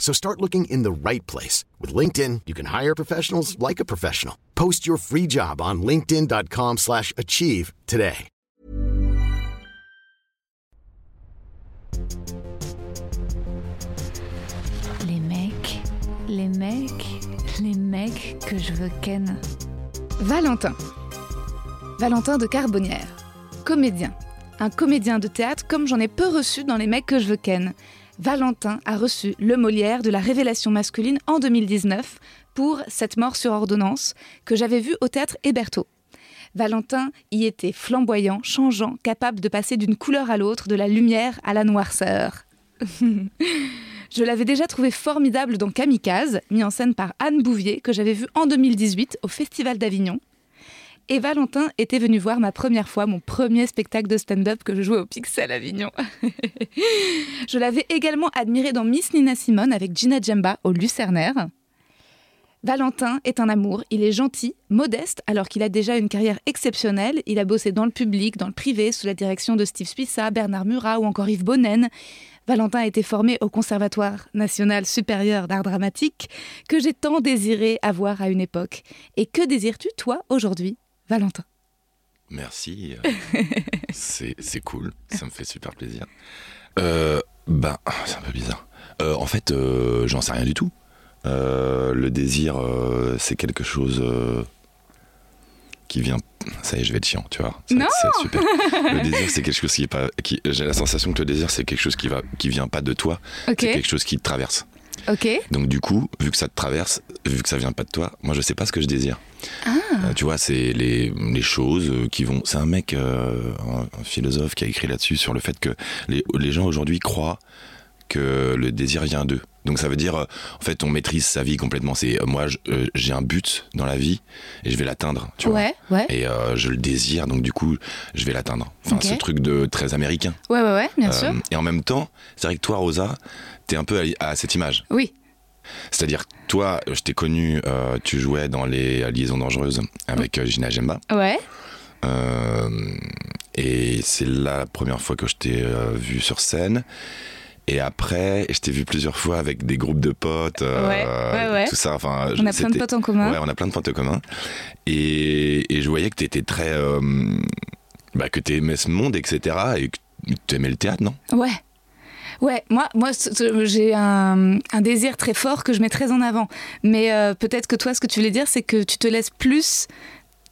So start looking in the right place. With LinkedIn, you can hire professionals like a professional. Post your free job on linkedin.com slash achieve today. Les mecs, les mecs, les mecs que je veux ken. Valentin. Valentin de Carbonnière. Comédien. Un comédien de théâtre comme j'en ai peu reçu dans les mecs que je veux ken. Valentin a reçu le Molière de la révélation masculine en 2019 pour Cette mort sur ordonnance que j'avais vu au théâtre Héberto. Valentin y était flamboyant, changeant, capable de passer d'une couleur à l'autre, de la lumière à la noirceur. Je l'avais déjà trouvé formidable dans Kamikaze, mis en scène par Anne Bouvier, que j'avais vu en 2018 au Festival d'Avignon. Et Valentin était venu voir ma première fois mon premier spectacle de stand-up que je jouais au Pixel Avignon. je l'avais également admiré dans Miss Nina Simone avec Gina Djemba au Lucernaire. Valentin est un amour, il est gentil, modeste, alors qu'il a déjà une carrière exceptionnelle. Il a bossé dans le public, dans le privé, sous la direction de Steve Spissa, Bernard Murat ou encore Yves Bonnen. Valentin a été formé au Conservatoire national supérieur d'art dramatique, que j'ai tant désiré avoir à une époque. Et que désires-tu, toi, aujourd'hui, Valentin Merci. euh, c'est cool. Ça me fait super plaisir. Euh, bah, c'est un peu bizarre. Euh, en fait, j'en sais rien du tout. Le désir, c'est quelque chose qui vient. Ça y est, je vais être chiant, tu vois. Ça Non super. Le désir, c'est quelque chose qui est pas. Qui, J'ai la sensation que le désir, c'est quelque chose qui va, qui vient pas de toi. C'est quelque chose qui te traverse. Ok. Donc du coup, vu que ça te traverse, vu que ça vient pas de toi, moi je sais pas ce que je désire. Ah. Euh, tu vois, c'est les, les choses euh, qui vont. C'est un mec, euh, un, un philosophe qui a écrit là-dessus sur le fait que les, les gens aujourd'hui croient que le désir vient d'eux. Donc ça veut dire, en fait, on maîtrise sa vie complètement. C'est moi, j'ai un but dans la vie et je vais l'atteindre. Tu vois. Ouais, ouais. Et euh, je le désire, donc du coup, je vais l'atteindre. Enfin, Ok. ce truc de très américain. Ouais, ouais, ouais, bien Euh, sûr. Et en même temps, c'est vrai que toi, Rosa, t'es un peu à, à cette image. Oui. C'est-à-dire, toi, je t'ai connu, euh, tu jouais dans les Liaisons Dangereuses avec euh, Gina Gemba. Ouais. Euh, et c'est la première fois que je t'ai euh, vu sur scène. Et après, je t'ai vu plusieurs fois avec des groupes de potes, euh, Ouais, ouais, ouais. tout ça. Enfin, On a plein de potes en commun. Ouais, on a plein de potes en commun. Et, et je voyais que tu étais très. euh, bah, que tu aimais ce monde, etc. Et que tu aimais le théâtre, non? Ouais. Ouais, moi, moi j'ai un, un désir très fort que je mets très en avant. Mais euh, peut-être que toi, ce que tu voulais dire, c'est que tu te laisses plus.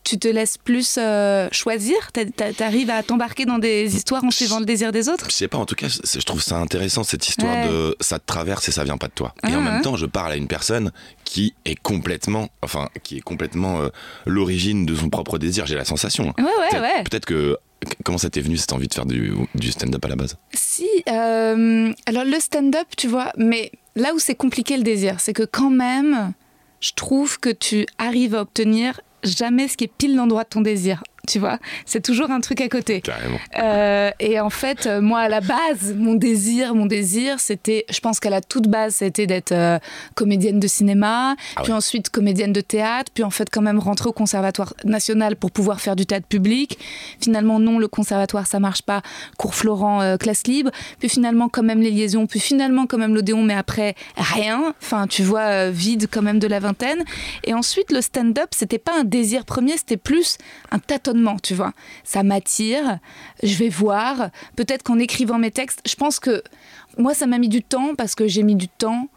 Tu te laisses plus euh, choisir T'a- t'a- T'arrives à t'embarquer dans des histoires en suivant le désir des autres? Je sais pas, en tout cas, je trouve ça intéressant cette histoire Ouais. de ça te traverse et ça vient pas de toi. et Ah, en même ouais. temps, je parle à une personne qui est complètement, enfin, qui est complètement euh, l'origine de son propre désir. J'ai la sensation. Ouais, ouais, Peut-être- ouais. Peut-être que comment ça t'est venu cette envie de faire du, du stand-up à la base? Si, euh, alors le stand-up, tu vois, mais là où c'est compliqué le désir, c'est que quand même, je trouve que tu arrives à obtenir jamais ce qui est pile l'endroit de ton désir. Tu vois, c'est toujours un truc à côté. Carrément. Euh, et en fait, euh, moi, à la base, mon désir, mon désir, c'était, je pense qu'à la toute base, c'était d'être euh, comédienne de cinéma, Ah puis ouais. ensuite comédienne de théâtre, puis en fait, quand même rentrer au conservatoire national pour pouvoir faire du théâtre public. Finalement, non, le conservatoire, ça marche pas. Cours Florent, euh, classe libre. Puis finalement, quand même les liaisons, puis finalement, quand même l'Odéon, mais après, rien. Enfin, tu vois, vide quand même de la vingtaine. Et ensuite, le stand-up, c'était pas un désir premier, c'était plus un tâtonnement, tu vois. Ça m'attire, je vais voir. Peut-être qu'en écrivant mes textes, je pense que moi, ça m'a mis du temps parce que j'ai mis du temps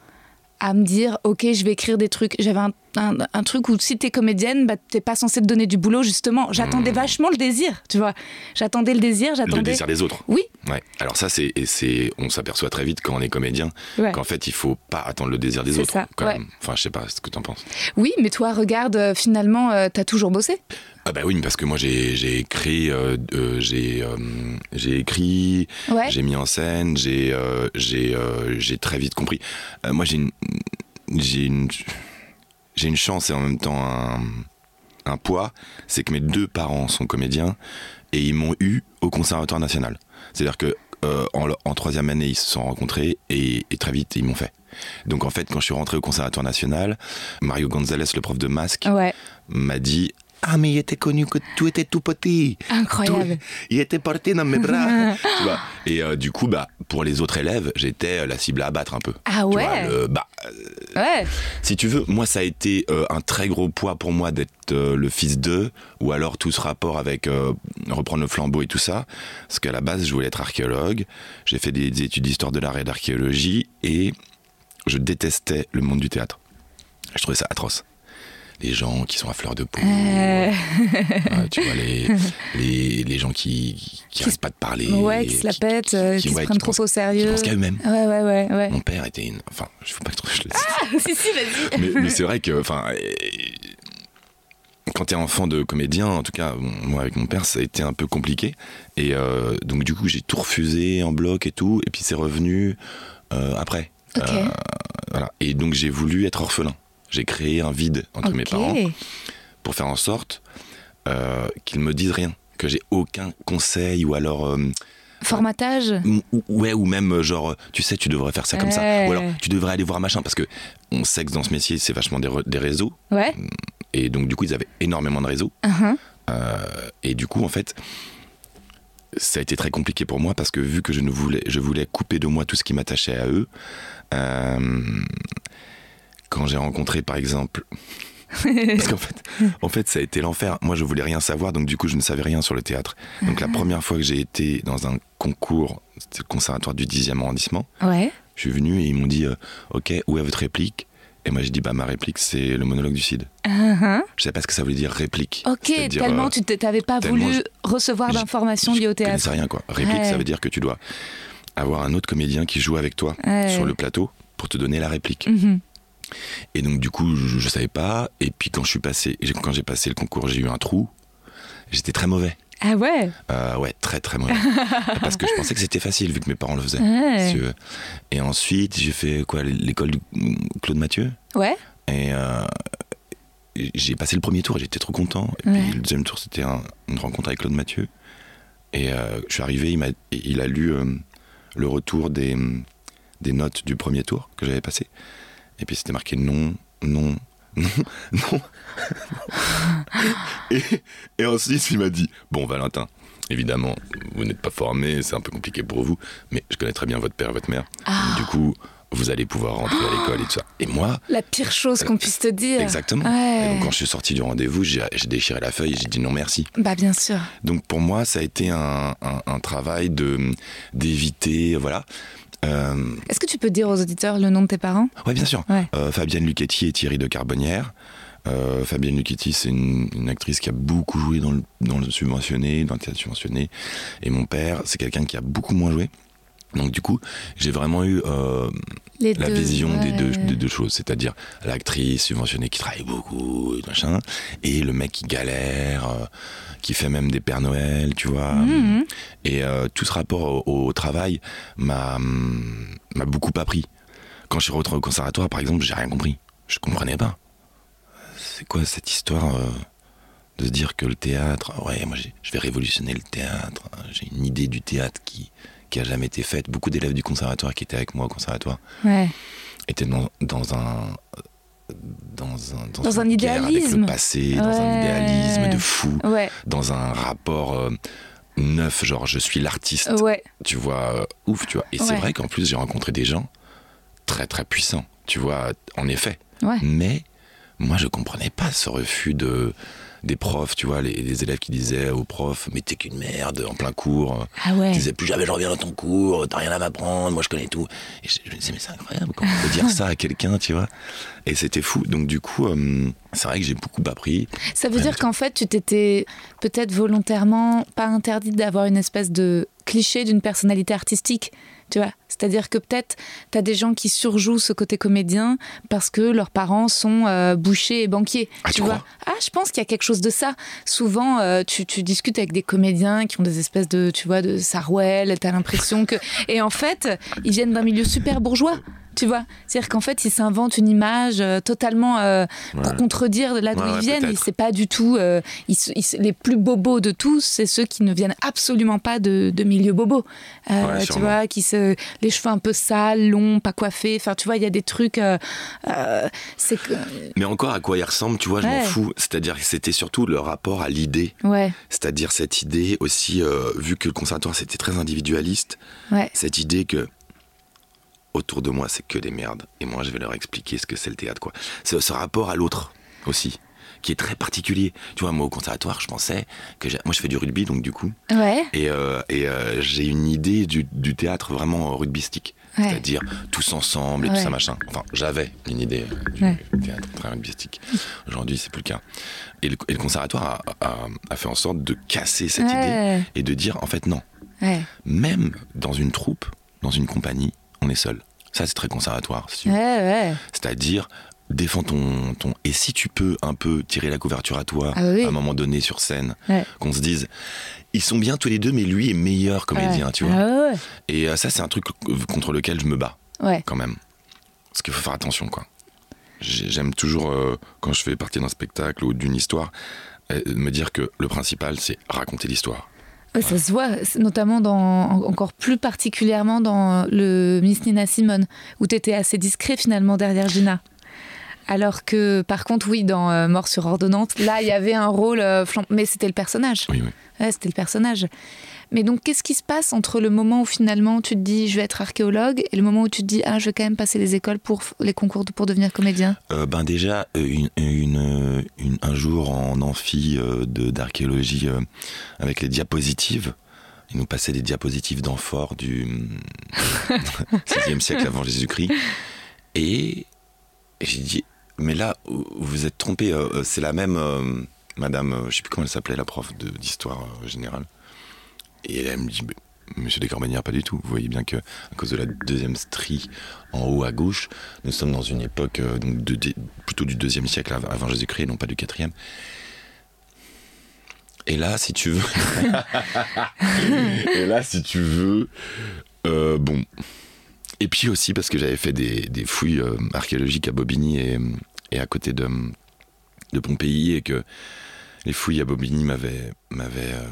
à me dire, ok, je vais écrire des trucs. J'avais un un, un truc où si t'es comédienne, bah, t'es pas censé te donner du boulot, justement. J'attendais vachement le désir, tu vois. J'attendais le désir, Le j'attendais. désir des autres. Oui, Ouais. Alors ça, c'est, c'est, on s'aperçoit très vite quand on est comédien Ouais. qu'en fait, il faut pas attendre le désir des C'est autres. ça, quand ouais. même. Enfin, je sais pas ce que t'en penses. oui, mais toi, regarde, euh, finalement, euh, t'as toujours bossé. Ah bah oui, parce que moi j'ai, j'ai écrit, euh, euh, j'ai, euh, j'ai écrit, Ouais. j'ai mis en scène, j'ai, euh, j'ai, euh, j'ai très vite compris. Euh, moi j'ai une, j'ai une, j'ai une chance et en même temps un, un poids, c'est que mes deux parents sont comédiens et ils m'ont eu au Conservatoire national. C'est-à-dire que euh, en, en troisième année ils se sont rencontrés et, et très vite ils m'ont fait. Donc en fait quand je suis rentré au Conservatoire national, Mario Gonzalez, le prof de masque, Ouais, m'a dit Ah, mais il était connu que tu étais tout petit. incroyable. Tout- il était porté dans mes bras. tu vois. Et euh, du coup, bah, pour les autres élèves, j'étais la cible à abattre un peu. Ah Tu ouais vois, le- bah, Ouais, si tu veux, moi, ça a été euh, un très gros poids pour moi d'être euh, le fils d'eux, ou alors tout ce rapport avec euh, reprendre le flambeau et tout ça. Parce qu'à la base, je voulais être archéologue. J'ai fait des, des études d'histoire de l'art et d'archéologie, et je détestais le monde du théâtre. Je trouvais ça atroce. Les gens qui sont à fleur de peau, Euh, Ouais, tu vois, les, les, les gens qui, qui, Qui arrêtent se- pas de parler. ouais, qui se la pètent, euh, qui, se ouais, prennent trop au qui sérieux. pensent qu'à eux-mêmes. Ouais, ouais, ouais, ouais. Mon père était une. Enfin, je faut pas trop que je le dise. si, si, vas-y. mais mais c'est vrai que. Enfin. Quand t'es enfant de comédien, en tout cas, bon, moi avec mon père, ça a été un peu compliqué. Et euh, donc, du coup, j'ai tout refusé en bloc et tout. Et puis, c'est revenu euh, après. Ok. Euh, voilà. Et donc, j'ai voulu être orphelin. J'ai créé un vide entre mes parents pour faire en sorte euh, qu'ils me disent rien, que j'ai aucun conseil ou alors euh, Formatage? ou- ou- ouais ou même euh, genre tu sais tu devrais faire ça comme ça. Ou alors tu devrais aller voir machin parce que on sait que dans ce métier c'est vachement des, des réseaux. Ouais. et donc du coup ils avaient énormément de réseaux. Uh-huh. Euh, et du coup en fait ça a été très compliqué pour moi parce que vu que je ne voulais je voulais couper de moi tout ce qui m'attachait à eux euh, quand j'ai rencontré par exemple parce qu'en fait, en fait, ça a été l'enfer. Moi, je voulais rien savoir, donc du coup, je ne savais rien sur le théâtre. Donc, la première fois que j'ai été dans un concours, c'était le conservatoire du 10e arrondissement, Ouais. je suis venu et ils m'ont dit euh, Ok, où est votre réplique? Et moi, j'ai dit Bah, ma réplique, c'est le monologue du Cid. Uh-huh. Je sais pas ce que ça voulait dire réplique. Ok, tellement euh, tu t'avais pas voulu je- recevoir je- d'informations liées au Je théâtre. rien, quoi. Réplique, Ouais. ça veut dire que tu dois avoir un autre comédien qui joue avec toi Ouais. sur le plateau pour te donner la réplique. Mhm. Et donc du coup, je, je savais pas. Et puis quand je suis passé, j'ai- quand j'ai passé le concours, j'ai eu un trou. J'étais très mauvais. Ah ouais Euh, ouais, très très mauvais. Parce que je pensais que c'était facile vu que mes parents le faisaient. Ouais. si. Et ensuite, j'ai fait quoi L'école du Claude Mathieu. Ouais Et euh, j'ai passé le premier tour j'étais trop content. Et Ouais. puis le deuxième tour, c'était un- une rencontre avec Claude Mathieu. Et euh, je suis arrivé, il, m'a, il a lu euh, le retour des, des notes du premier tour que j'avais passé. Et puis c'était marqué non, non, non, non. et, et ensuite, il m'a dit Bon, Valentin, évidemment, vous n'êtes pas formé, c'est un peu compliqué pour vous, mais je connais très bien votre père et votre mère. Ah. Du coup, vous allez pouvoir rentrer à l'école et tout ça. Et moi, La pire chose qu'on puisse te dire. Exactement. Ouais. Et donc quand je suis sorti du rendez-vous, j'ai déchiré la feuille et j'ai dit non merci. Bah bien sûr. Donc pour moi, ça a été un, un- un travail de d'éviter, voilà. Euh, Est-ce que tu peux dire aux auditeurs le nom de tes parents? Ouais, bien sûr. Ouais. Euh, Fabienne Luchetti et Thierry de Carbonnière. Euh, Fabienne Luchetti, c'est une, une actrice qui a beaucoup joué dans le, dans le subventionné, dans le théâtre subventionné. Et mon père, c'est quelqu'un qui a beaucoup moins joué. Donc du coup, j'ai vraiment eu euh, la deux, vision des, deux, des deux choses, c'est-à-dire l'actrice subventionnée qui travaille beaucoup, et machin, et le mec qui galère, euh, qui fait même des Pères Noël, tu vois. Mhm. Et euh, tout ce rapport au, au travail m'a beaucoup appris. Quand je suis rentré au conservatoire, par exemple, j'ai rien compris. Je comprenais pas. C'est quoi cette histoire de se dire que le théâtre, ouais, moi je vais révolutionner le théâtre. hein, J'ai une idée du théâtre qui qui a jamais été faite. Beaucoup d'élèves du conservatoire qui étaient avec moi au conservatoire Ouais. était dans, dans un dans un Dans un guerre avec idéalisme. le passé, dans un idéalisme de fou, Ouais. dans un rapport euh, neuf, genre je suis l'artiste, Ouais. tu vois, euh, ouf, tu vois. Et c'est vrai qu'en plus j'ai rencontré des gens très très puissants, tu vois, en effet. Mais moi je comprenais pas ce refus de des profs, tu vois, les, les élèves qui disaient aux profs, mais t'es qu'une merde en plein cours. Ah ouais. Ils disaient plus jamais je reviens dans ton cours, t'as rien à m'apprendre, moi je connais tout. Et je, je me disais, mais c'est incroyable, comment on peut dire ça à quelqu'un, tu vois Et c'était fou. Donc du coup, euh, c'est vrai que j'ai beaucoup appris. Ça veut dire qu'en fait, tu t'étais peut-être volontairement pas interdit d'avoir une espèce de cliché d'une personnalité artistique. Tu vois C'est-à-dire que peut-être tu as des gens qui surjouent ce côté comédien parce que leurs parents sont euh, bouchers et banquiers. Ah, tu vois crois? Ah, je pense qu'il y a quelque chose de ça. Souvent, euh, tu, tu discutes avec des comédiens qui ont des espèces de, tu vois, de sarouel, tu as l'impression que. Et en fait, ils viennent d'un milieu super bourgeois. Tu vois C'est-à-dire qu'en fait, ils s'inventent une image euh, totalement euh, pour contredire de là d'où Ouais, ils viennent. Et c'est pas du tout. euh, ils ils les plus bobos de tous, c'est ceux qui ne viennent absolument pas de, de milieu bobo. Euh, tu sûrement. vois, qui se, les cheveux un peu sales, longs, pas coiffés. Enfin, tu vois, il y a des trucs. c'est que. Mais encore à quoi il ressemble, tu vois, je m'en fous. C'est-à-dire que c'était surtout le rapport à l'idée. Ouais, C'est-à-dire cette idée aussi, vu que le conservatoire c'était très individualiste, cette idée que autour de moi c'est que des merdes et moi je vais leur expliquer ce que c'est le théâtre quoi. C'est ce rapport à l'autre aussi qui est très particulier. Tu vois, moi au conservatoire, je pensais que moi je fais du rugby donc du coup Ouais, et, euh, et euh, j'ai une idée du, du théâtre vraiment rugbystique. Ouais. C'est-à-dire tous ensemble et Ouais. tout ça machin. Enfin, j'avais une idée du théâtre très rugbystique. Aujourd'hui, c'est plus le cas. Et le, et le conservatoire a, a- a fait en sorte de casser cette idée et de dire en fait non. ouais, Même dans une troupe, dans une compagnie, on est seul. Ça, c'est très conservatoire. si tu veux. ouais, ouais. C'est-à-dire, défends ton, ton. Et si tu peux un peu tirer la couverture à toi, Ah oui. à un moment donné sur scène, Ouais. qu'on se dise, ils sont bien tous les deux, mais lui est meilleur comédien, tu vois. Ah Et euh, ça, c'est un truc contre lequel je me bats, quand même. Parce qu'il faut faire attention, quoi. J'ai- J'aime toujours, euh, quand je fais partie d'un spectacle ou d'une histoire, euh, me dire que le principal, c'est raconter l'histoire. Ça se voit, notamment dans, en- encore plus particulièrement dans le Miss Nina Simone, où tu étais assez discret finalement derrière Gina. Alors que, par contre, oui, dans euh, Mort sur ordonnance, là, il y avait un rôle euh, Mais c'était le personnage. Oui, oui. C'était le personnage. Mais donc, qu'est-ce qui se passe entre le moment où finalement tu te dis je vais être archéologue et le moment où tu te dis ah, je vais quand même passer les écoles pour les concours pour devenir comédien? Euh, ben déjà, euh, une, une- une- un jour en amphi euh, d'archéologie euh, avec les diapositives, ils nous passaient des diapositives d'amphores du 6e siècle avant Jésus-Christ. Et, j'ai dit, mais là, vous vous êtes trompé, euh, euh, c'est la même euh, madame, euh, je sais plus comment elle s'appelait, la prof d'histoire euh, générale. Et elle me dit, Monsieur Descorbanières, pas du tout. Vous voyez bien que à cause de la deuxième strie en haut à gauche, nous sommes dans une époque euh, plutôt du deuxième siècle av- avant Jésus-Christ, non pas du quatrième. Et là, si tu veux, et là, si tu veux, bon. Et puis aussi parce que j'avais fait des, fouilles archéologiques à Bobigny et à côté de, de Pompéi et que les fouilles à Bobigny m'avaient m'avaient, euh,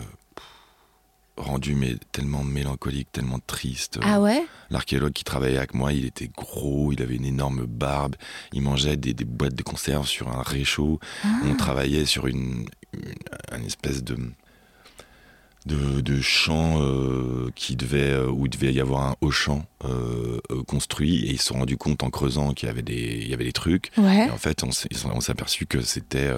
rendu mais tellement mélancolique, tellement triste. Ah ouais? L'archéologue qui travaillait avec moi, il était gros, il avait une énorme barbe, il mangeait des, des boîtes de conserve sur un réchaud. On travaillait sur une, une, un espèce de de, de champ euh, qui devait euh, où il devait y avoir un haut champ euh, construit et ils se sont rendus compte en creusant qu'il y avait des il y avait des trucs Ouais. et en fait on s'est on s'est aperçu que c'était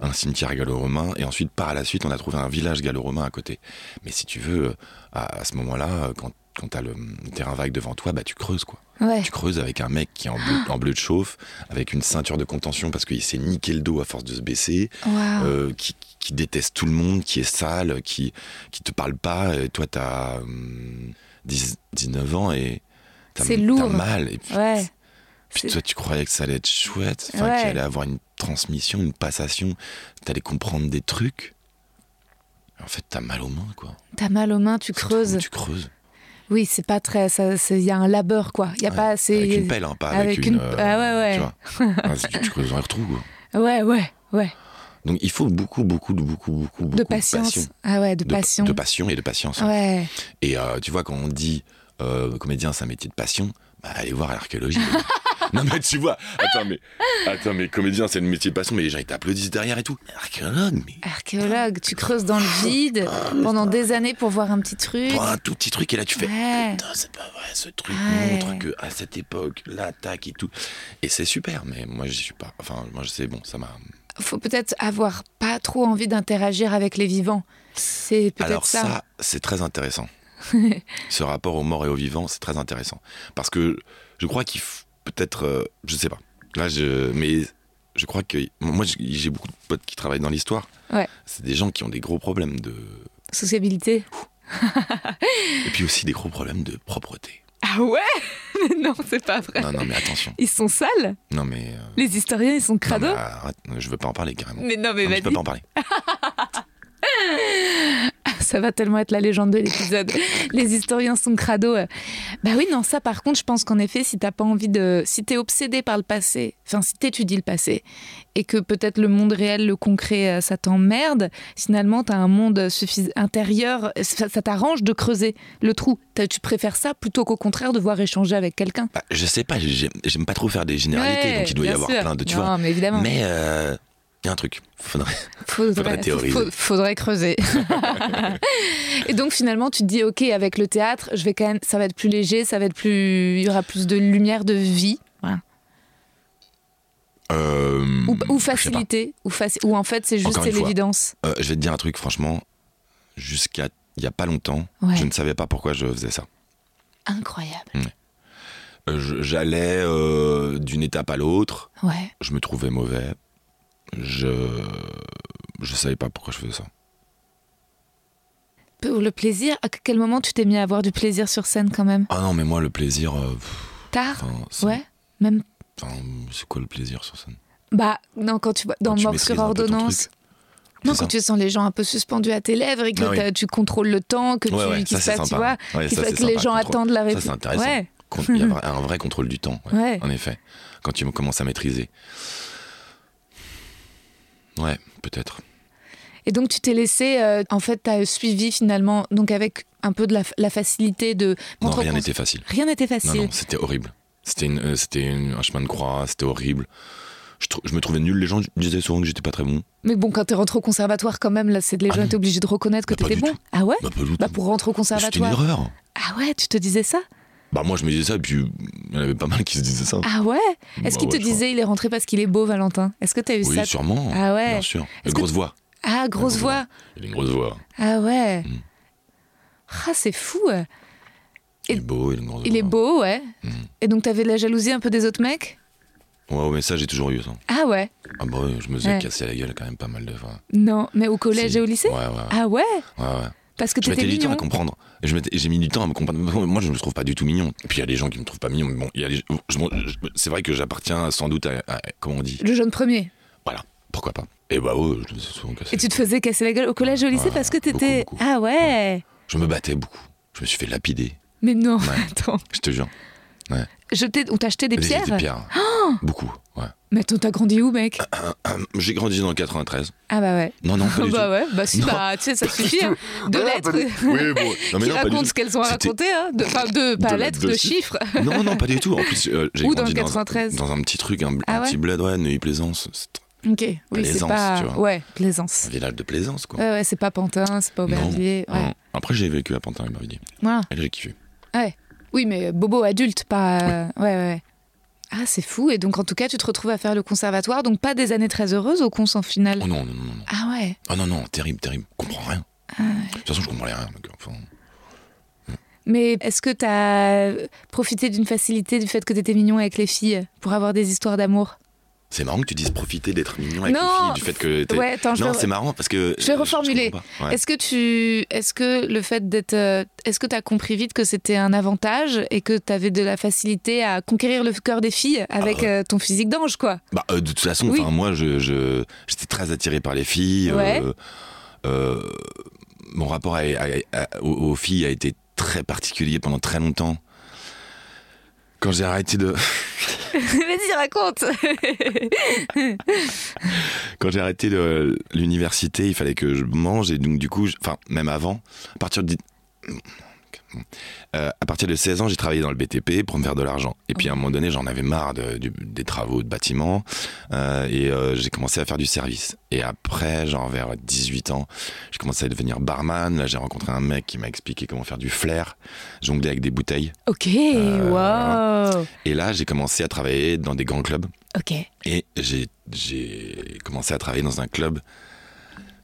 un cimetière gallo-romain et ensuite par la suite on a trouvé un village gallo-romain à côté mais si tu veux à, à ce moment-là quand quand t'as le terrain vague devant toi, bah tu creuses quoi. Ouais. Tu creuses avec un mec qui est en bleu, en bleu de chauffe, avec une ceinture de contention parce qu'il s'est niqué le dos à force de se baisser, euh, qui, qui déteste tout le monde, qui est sale, qui, qui te parle pas. Et toi, t'as hum, 10 19 ans et t'as C'est t'as lourd. mal. Et puis, Ouais. puis C'est- toi, tu croyais que ça allait être chouette, Ouais. qu'il allait avoir une transmission, une passation, t'allais comprendre des trucs. En fait, t'as mal aux mains, quoi. T'as mal aux mains, tu creuses. Tu creuses. Oui, c'est pas très. Il y a un labeur, quoi. Il y a Ouais. pas assez. Avec une pelle, hein, pas avec, Avec une. une- euh, Ah ouais, ouais. Tu vois. Tu, tu creuses dans les trous, quoi. Ouais, ouais, ouais. Donc il faut beaucoup, beaucoup, beaucoup, beaucoup, beaucoup De patience. passion. Ah ouais, de, De- passion. De passion et de patience. hein. Ouais. Et euh, tu vois, quand on dit euh, comédien, c'est un métier de passion, bah, allez voir l'archéologie. non, mais tu vois, attends, mais, attends, mais comédien, c'est le métier de passion, mais les gens, ils t'applaudissent derrière et tout. Archéologue, mais Archéologue, tu creuses dans le vide pendant des années pour voir un petit truc. pour un tout petit truc, et là, tu fais. Ouais. Putain, c'est pas vrai, ce truc Ouais. montre que à cette époque, l'attaque et tout. Et c'est super, mais moi, je suis pas. Enfin, moi, je sais, bon, ça m'a. faut peut-être avoir pas trop envie d'interagir avec les vivants. C'est peut-être Alors ça. ça, c'est très intéressant. Ce rapport aux morts et aux vivants, c'est très intéressant. Parce que je crois qu'il faut peut-être, euh, je sais pas. Là, je, mais je crois que moi, j'ai- beaucoup de potes qui travaillent dans l'histoire. Ouais. C'est des gens qui ont des gros problèmes de, Sociabilité. et puis aussi des gros problèmes de propreté. Ah ouais? Mais non, c'est pas vrai. Non, non, mais attention. Ils sont sales? Non, mais. euh, Les historiens, ils sont non, crado? mais arrête, je veux pas en parler carrément. Mais non, mais Non, mais je peux vas-y. pas en parler. Ça va tellement être la légende de l'épisode. Les historiens sont crado. Bah oui, non, ça par contre, je pense qu'en effet, si t'as pas envie de. Si t'es obsédé par le passé, enfin, si t'étudies le passé, et que peut-être le monde réel, le concret, euh, ça t'emmerde, finalement, t'as un monde suffis- intérieur, ça, ça t'arrange de creuser le trou. Tu préfères ça plutôt qu'au contraire devoir échanger avec quelqu'un. Bah, je sais pas, j'aime pas trop faire des généralités, Ouais, donc il doit y avoir sûr. plein de. Tu non, vois. mais évidemment. Mais il y a un truc. Faudrait... Faudrait, Faudrait théoriser. faut- faudrait creuser. et donc finalement, tu te dis, ok, avec le théâtre, je vais quand même, ça va être plus léger, ça va être plus, il y aura plus de lumière, de vie, voilà. Euh, ou, ou facilité, ou, faci- ou en fait c'est juste l'évidence. Euh, je vais te dire un truc, franchement. Jusqu'à il y a pas longtemps, Ouais. je ne savais pas pourquoi je faisais ça. Incroyable. Euh, J'allais euh, d'une étape à l'autre, Ouais. je me trouvais mauvais. Je je savais pas pourquoi je faisais ça. Pour le plaisir, à quel moment tu t'es mis à avoir du plaisir sur scène quand même? Ah non, mais moi le plaisir, euh, pff, Tard? Ouais. Même. c'est quoi le plaisir sur scène? Bah non, quand tu vois dans Quand Mort sur ordonnance. Non, quand ça. tu sens les gens un peu suspendus à tes lèvres et que Ah oui. tu contrôles le temps, que Ouais, tu, ouais, qu'il ça se c'est passe, tu vois, Ouais, ça, que les gens contrôle. attendent la Ça réponse. c'est intéressant. Il y a un vrai contrôle du temps, en effet. Quand tu commences à maîtriser. Ouais, peut-être. Et donc tu t'es laissé, euh, en fait, tu as suivi finalement, donc avec un peu de la, la facilité de. Non, rien n'était facile. Rien n'était Non, facile. non, c'était horrible. C'était euh, un chemin de croix, c'était horrible. Je, me trouvais nul. Les gens disaient souvent que j'étais pas très bon. Mais bon, quand t'es rentré au conservatoire, quand même, là, les Ah gens non. étaient obligés de reconnaître que Bah, t'étais bon. tout. Ah ouais Bah, pas du Bah tout. pour rentrer au C'était une conservatoire. erreur. Ah ouais, tu te disais ça Bah, moi, je me disais ça, et puis il y en avait pas mal qui se disaient ça. Ah ouais? Est-ce Bah qu'il te ouais, disait il est rentré parce qu'il est beau, Valentin? Est-ce que t'as eu Oui, ça? sûrement. Ah ouais. Bien sûr. Est-ce Une que grosse voix. Ah, grosse voix. Il a une grosse voix. Ah ouais. Mm. Ah, c'est fou. Il est beau, il a une grosse Il est voix. beau, ouais. Mm. Et donc t'avais de la jalousie un peu des autres mecs? Ouais, mais ça, j'ai toujours eu ça. Ah ouais. Ah bah je me faisais Ouais. casser la gueule quand même pas mal de fois. Non, mais au collège Si. et au lycée? Ouais. ouais. Ah ouais? Ouais, ouais. Parce que Je t'étais mettais du temps à comprendre. Je J'ai mis du temps à me comprendre. Moi, je me trouve pas du tout mignon. Et puis, il y a des gens qui me trouvent pas mignon. Mais bon, je- je- c'est vrai que j'appartiens sans doute à, à- Comment on dit? Le jeune premier. Voilà, pourquoi pas? Et bah, ouais, je me suis souvent cassé. Et tu te faisais casser la gueule au collège et au lycée Ouais, parce que t'étais. beaucoup, beaucoup. Ah ouais Je me battais beaucoup. Je me suis fait lapider, Mais non, Ouais. attends. je te jure. Je t'ai- On t'a acheté des Des- pierres Des beaucoup, ouais. Mais attends, t'as grandi où, mec J'ai grandi dans le 93. Ah bah ouais. Non, non, pas du bah tout. ouais, bah si, Non. bah tu sais, ça suffit. hein. Deux Voilà, lettres. du- Oui, bon. Non, mais qui non, racontent ce qu'elles ont raconter, hein. De- Enfin, deux, pas Deux lettres, lettres de de chiffres. Non, non, pas du tout. En plus, euh, j'ai Ou dans grandi le 93. Dans, un petit truc, un, Ah un ouais petit bled, ouais, Neuilly-Plaisance. Ok, oui, c'est Plaisance, pas. tu vois. Ouais, plaisance. un village de Plaisance, quoi. Ouais, ouais, c'est pas Pantin, c'est pas Non, Aubervilliers. Ouais. non. Après, j'ai vécu à Pantin et Aubervilliers. Voilà. Et là, j'ai kiffé. Oui, mais bobo adulte, pas. Ouais, ouais, ouais. Ah, c'est fou. Et donc, en tout cas, tu te retrouves à faire le conservatoire. Donc, pas des années très heureuses au cons en finale. Oh non, non, non, non. Ah ouais. Oh non, non, terrible, terrible. Je comprends rien. Ah De toute façon, je comprends rien. donc, enfin, Mais est-ce que t'as profité d'une facilité du fait que t'étais mignon avec les filles pour avoir des histoires d'amour? C'est marrant que tu dises profiter d'être mignon avec Non, les filles, du fait que t'es- Ouais, attends, Non, vais- c'est marrant parce que. Je vais reformuler. Ouais. Est-ce que tu, est-ce que le fait d'être, euh, est-ce que tu as compris vite que c'était un avantage et que tu avais de la facilité à conquérir le cœur des filles avec Ah euh, ton physique d'ange, quoi? Bah, euh, de toute façon, Oui. moi, je, je- j'étais très attiré par les filles. Ouais. euh, euh, mon rapport à- à- à- aux, aux filles a été très particulier pendant très longtemps. Quand j'ai arrêté de, Vas-y, raconte. quand j'ai arrêté de l'université, il fallait que je mange et donc du coup, je- enfin, même avant, à partir de, Euh, à partir de 16 ans, j'ai travaillé dans le BTP pour me faire de l'argent. Et puis à un moment donné, j'en avais marre de- des travaux de bâtiment euh, et euh, j'ai commencé à faire du service. Et après, genre vers 18 ans, j'ai commencé à devenir barman. Là, j'ai rencontré un mec qui m'a expliqué comment faire du flair, jongler avec des bouteilles. Ok, wow. Et là, j'ai commencé à travailler dans des grands clubs. Ok. Et j'ai commencé à travailler dans un club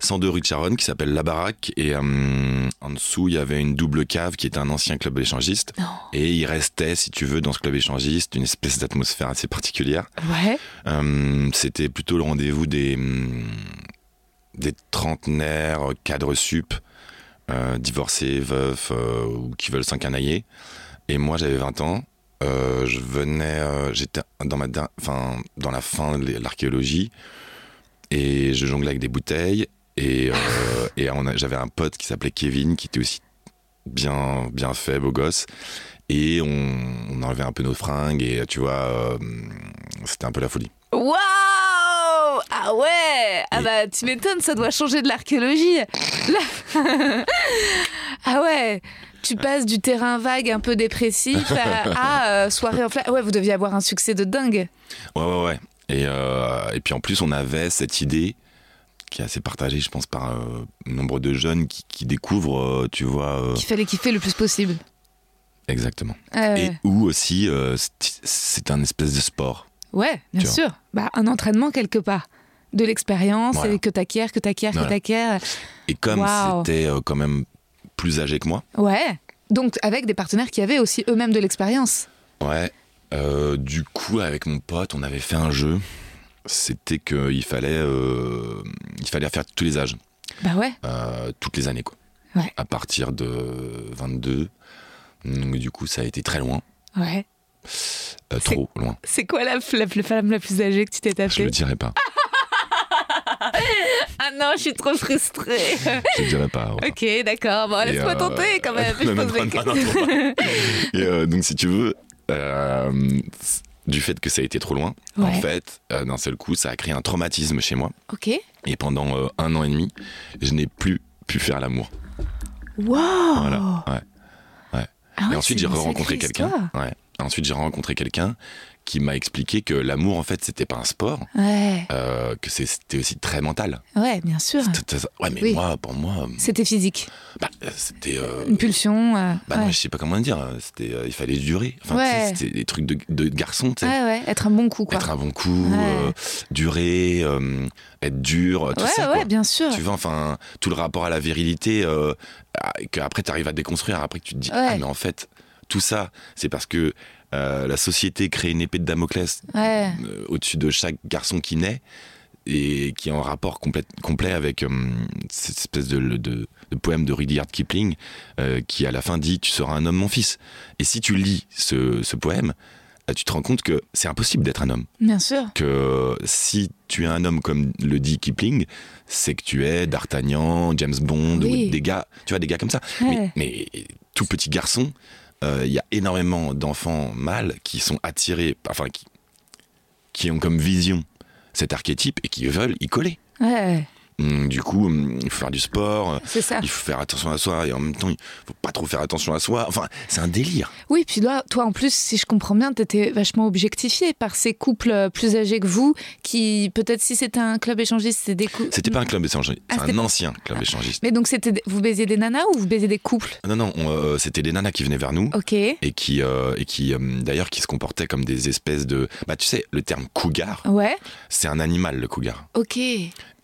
102 rue de Charonne qui s'appelle La Baraque. Et euh, en dessous, il y avait une double cave qui était un ancien club échangiste. Et il restait, si tu veux, dans ce club échangiste, une espèce d'atmosphère assez particulière. Ouais. Euh, C'était plutôt le rendez-vous des, des trentenaires, cadres sup, euh, divorcés, veufs, euh, ou qui veulent s'encanailler. Et moi, j'avais 20 ans. Euh, je venais, euh, j'étais dans ma, dans la fin de l'archéologie et je jonglais avec des bouteilles et, euh, et j'avais un pote qui s'appelait Kevin qui était aussi bien, bien fait, beau gosse et on, on enlevait un peu nos fringues et tu vois, euh, c'était un peu la folie. Waouh Ah ouais Ah Et- bah tu m'étonnes, ça doit changer de l'archéologie. Ah ouais tu passes du terrain vague un peu dépressif à, à, euh, soirée en flamme. Ouais, vous deviez avoir un succès de dingue. Ouais, ouais, ouais. Et, euh, et puis en plus, on avait cette idée qui est assez partagée, je pense, par euh, nombre de jeunes qui, qui découvrent, euh, tu vois, euh, Qu'il fallait kiffer le plus possible. exactement. Euh, Et où aussi, euh, c'est- un espèce de sport. ouais, bien sûr. Bah, un entraînement quelque part. De l'expérience Voilà. et que t'acquiers, que t'acquiers, que Voilà. t'acquiers. Et comme c'était euh, quand même plus âgé que moi, Ouais. Donc avec des partenaires qui avaient aussi eux-mêmes de l'expérience. ouais, du coup, avec mon pote, on avait fait un jeu. C'était qu'il fallait, euh, il fallait faire tous les âges, Bah ouais. euh, toutes les années, quoi. Ouais. À partir de 22. Donc, du coup, ça a été très loin, Ouais. euh, trop loin. C'est quoi la, la, la femme la plus âgée que tu t'es Je le tapée dirai pas. Ah non, je suis trop frustrée. Je le dirai pas. Ok, d'accord. Bon, laisse-moi euh, tenter quand même. non, non, non, Et euh, donc, si tu veux, euh, du fait que ça a été trop loin, en fait, euh, d'un seul coup, ça a créé un traumatisme chez moi. Ok. Et pendant euh, un an et demi, je n'ai plus pu faire l'amour. Wow. Voilà. Ouais. Ah ouais, et ensuite, j'ai rencontré quelqu'un. Ouais. Ensuite, j'ai rencontré quelqu'un qui m'a expliqué que l'amour, en fait, c'était pas un sport, Ouais. euh, que c'était aussi très mental. Ouais, bien sûr. Ouais, mais Oui. moi, pour moi, euh, C'était physique. bah, c'était. euh, Une pulsion. euh, Bah ouais. non, je sais pas comment dire. C'était, il fallait durer. Enfin, Ouais. c'était des trucs de, de garçon, tu sais. ouais, ouais. Être un bon coup, quoi. Être un bon coup, Ouais. durer, être dur, tout ouais, ça. ouais, quoi. bien sûr. Tu vois, enfin, tout le rapport à la virilité, qu'après tu arrives à déconstruire, après que tu te dis, Ouais. ah, mais en fait, tout ça, c'est parce que euh, la société crée une épée de Damoclès Ouais. euh, au-dessus de chaque garçon qui naît et qui est en rapport complet, complet avec euh, cette espèce de, de- de poème de Rudyard Kipling qui à la fin dit tu seras un homme mon fils et si tu lis ce, ce poème tu te rends compte que c'est impossible d'être un homme Bien sûr. que si tu es un homme comme le dit Kipling c'est que tu es D'Artagnan James Bond Oui. ou des gars tu vois des gars comme ça Ouais. mais, mais tout petit garçon il y a énormément d'enfants mâles qui sont attirés enfin qui, qui ont comme vision cet archétype et qui veulent y coller. Hum, du coup hum, il faut faire du sport euh, ça. il faut faire attention à soi et en même temps il faut pas trop faire attention à soi enfin c'est un délire Oui, puis là, toi, en plus, si je comprends bien, t'étais vachement objectifié par ces couples euh, plus âgés que vous, qui, peut-être, si c'était un club échangiste, c'était des couples. c'était pas un club échangiste Ah, c'est un ancien club échangiste Mais donc, c'était, vous baisiez des nanas ou vous baisiez des couples? Non non on, euh, c'était des nanas qui venaient vers nous Ok. et qui euh, et qui euh, d'ailleurs qui se comportaient comme des espèces de bah tu sais le terme cougar Ouais. c'est un animal le cougar Ok.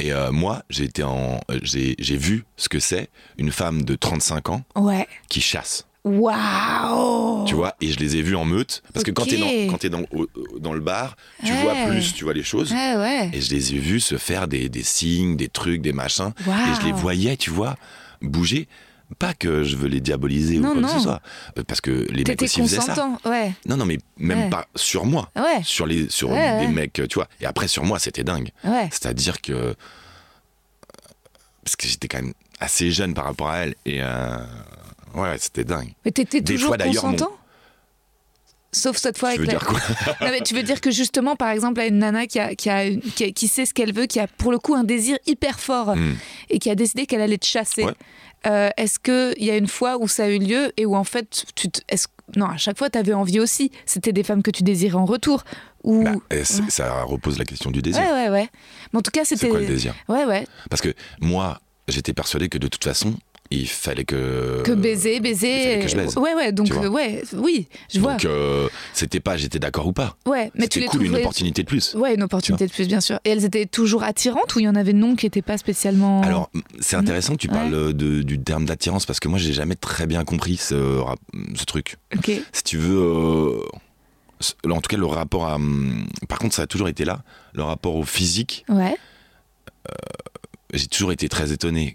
Et euh, moi j'ai été en euh, j'ai j'ai vu ce que c'est une femme de 35 ans Ouais. qui chasse. Waouh. Tu vois et je les ai vus en meute parce que quand t'es dans quand t'es dans au- dans le bar tu vois plus tu vois les choses. Ouais. et je les ai vus se faire des, des signes des trucs des machins. Et je les voyais tu vois bouger pas que je veux les diaboliser Non, ou quoi que non. ce soit euh, parce que les mecs aussi faisaient ça. Ouais. non non mais même Ouais. pas sur moi Ouais. sur les sur des ouais. mecs tu vois et après sur moi c'était dingue Ouais. c'est-à-dire que parce que j'étais quand même assez jeune par rapport à elle et euh, ouais c'était dingue Mais t'étais Des toujours fois, d'ailleurs, mon- consentant? Sauf cette fois Tu avec veux la- dire quoi? Non, mais tu veux dire que justement, par exemple, à une nana qui, a, qui, a, qui, a- qui sait ce qu'elle veut, qui a pour le coup un désir hyper fort Hmm. et qui a décidé qu'elle allait te chasser. Ouais. Euh, est-ce qu'il y a une fois où ça a eu lieu et où en fait, tu te- non, à chaque fois, tu avais envie aussi C'était des femmes que tu désirais en retour ou... Bah, c'est- Ça repose la question du désir. Ouais, ouais, ouais. Mais en tout cas, C'est c'était. quoi le désir? Ouais, ouais. Parce que moi, j'étais persuadé que de toute façon, il fallait que. Que baiser, baiser. que je baise. Ouais, ouais. Donc, euh, ouais, oui, je vois. Donc, euh, c'était pas j'étais d'accord ou pas. ouais, mais tu les cool, une opportunité de plus. Ouais, une opportunité de plus, bien sûr. Et elles étaient toujours attirantes ou il y en avait non qui n'étaient pas spécialement. Alors, c'est intéressant que tu parles euh, de- du terme d'attirance parce que moi, j'ai jamais très bien compris ce, ce truc. Ok. Si tu veux. euh, en tout cas, le rapport à. hum, Par contre, ça a toujours été là. Le rapport au physique, Ouais. j'ai toujours été très étonné.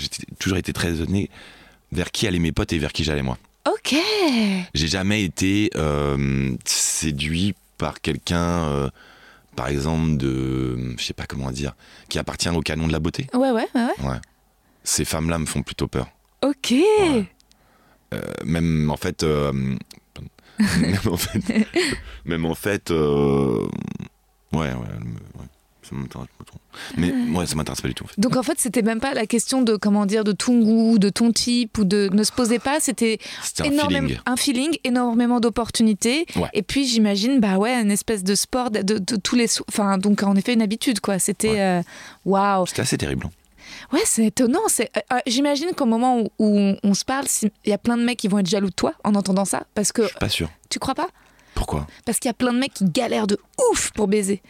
J'ai toujours été très étonné vers qui allaient mes potes et vers qui j'allais moi. Ok. J'ai jamais été euh, séduit par quelqu'un, euh, par exemple, de. Je sais pas comment dire, qui appartient au canon de la beauté. Ouais, ouais, ouais. ouais. Ces femmes-là me font plutôt peur. Ok. Euh, même en fait. même en fait. même en fait. ouais, ouais, Ça m'intéresse pas trop. Mais ouais, ça m'intéresse pas du tout en fait. Donc en fait, c'était même pas la question de comment dire de ton goût, de ton type ou de ne se posait pas. C'était un énormément feeling. un feeling, énormément d'opportunités. Ouais. Et puis j'imagine, bah ouais, une espèce de sport de, de- de tous les, enfin donc en effet une habitude quoi. C'était euh, waouh. C'était assez terrible. hein. Ouais, c'est étonnant. C'est, euh, euh, j'imagine qu'au moment où, où on, on se parle, il y a plein de mecs qui vont être jaloux de toi en entendant ça, parce que Je suis pas sûr. tu crois pas? Pourquoi? Parce qu'il y a plein de mecs qui galèrent de ouf pour baiser.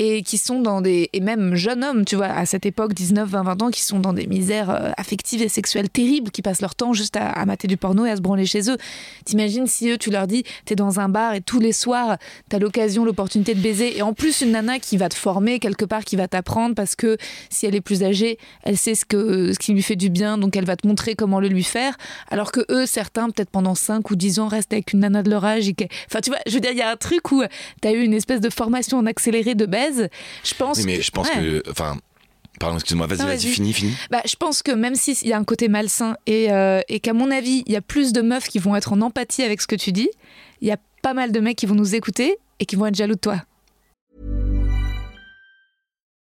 Et qui sont dans des. Et même jeunes hommes, tu vois, à cette époque, 19, 20, 20 ans, qui sont dans des misères euh, affectives et sexuelles terribles, qui passent leur temps juste à, mater du porno et à se branler chez eux. T'imagines si eux, tu leur dis, t'es dans un bar et tous les soirs, t'as l'occasion, l'opportunité de baiser. Et en plus, une nana qui va te former quelque part, qui va t'apprendre, parce que si elle est plus âgée, elle sait ce, que, ce qui lui fait du bien, donc elle va te montrer comment le lui faire. Alors que eux, certains, peut-être pendant 5 ou 10 ans, restent avec une nana de leur âge. Et Enfin, tu vois, je veux dire, il y a un truc où tu as eu une espèce de formation en accéléré de baise. Je pense. Oui, mais je pense Ouais. que. Enfin. Pardon, excuse-moi, vas-y, vas-y. fini, fini. Bah, je pense que même s'il y a un côté malsain et, euh, et qu'à mon avis, il y a plus de meufs qui vont être en empathie avec ce que tu dis, il y a pas mal de mecs qui vont nous écouter et qui vont être jaloux de toi.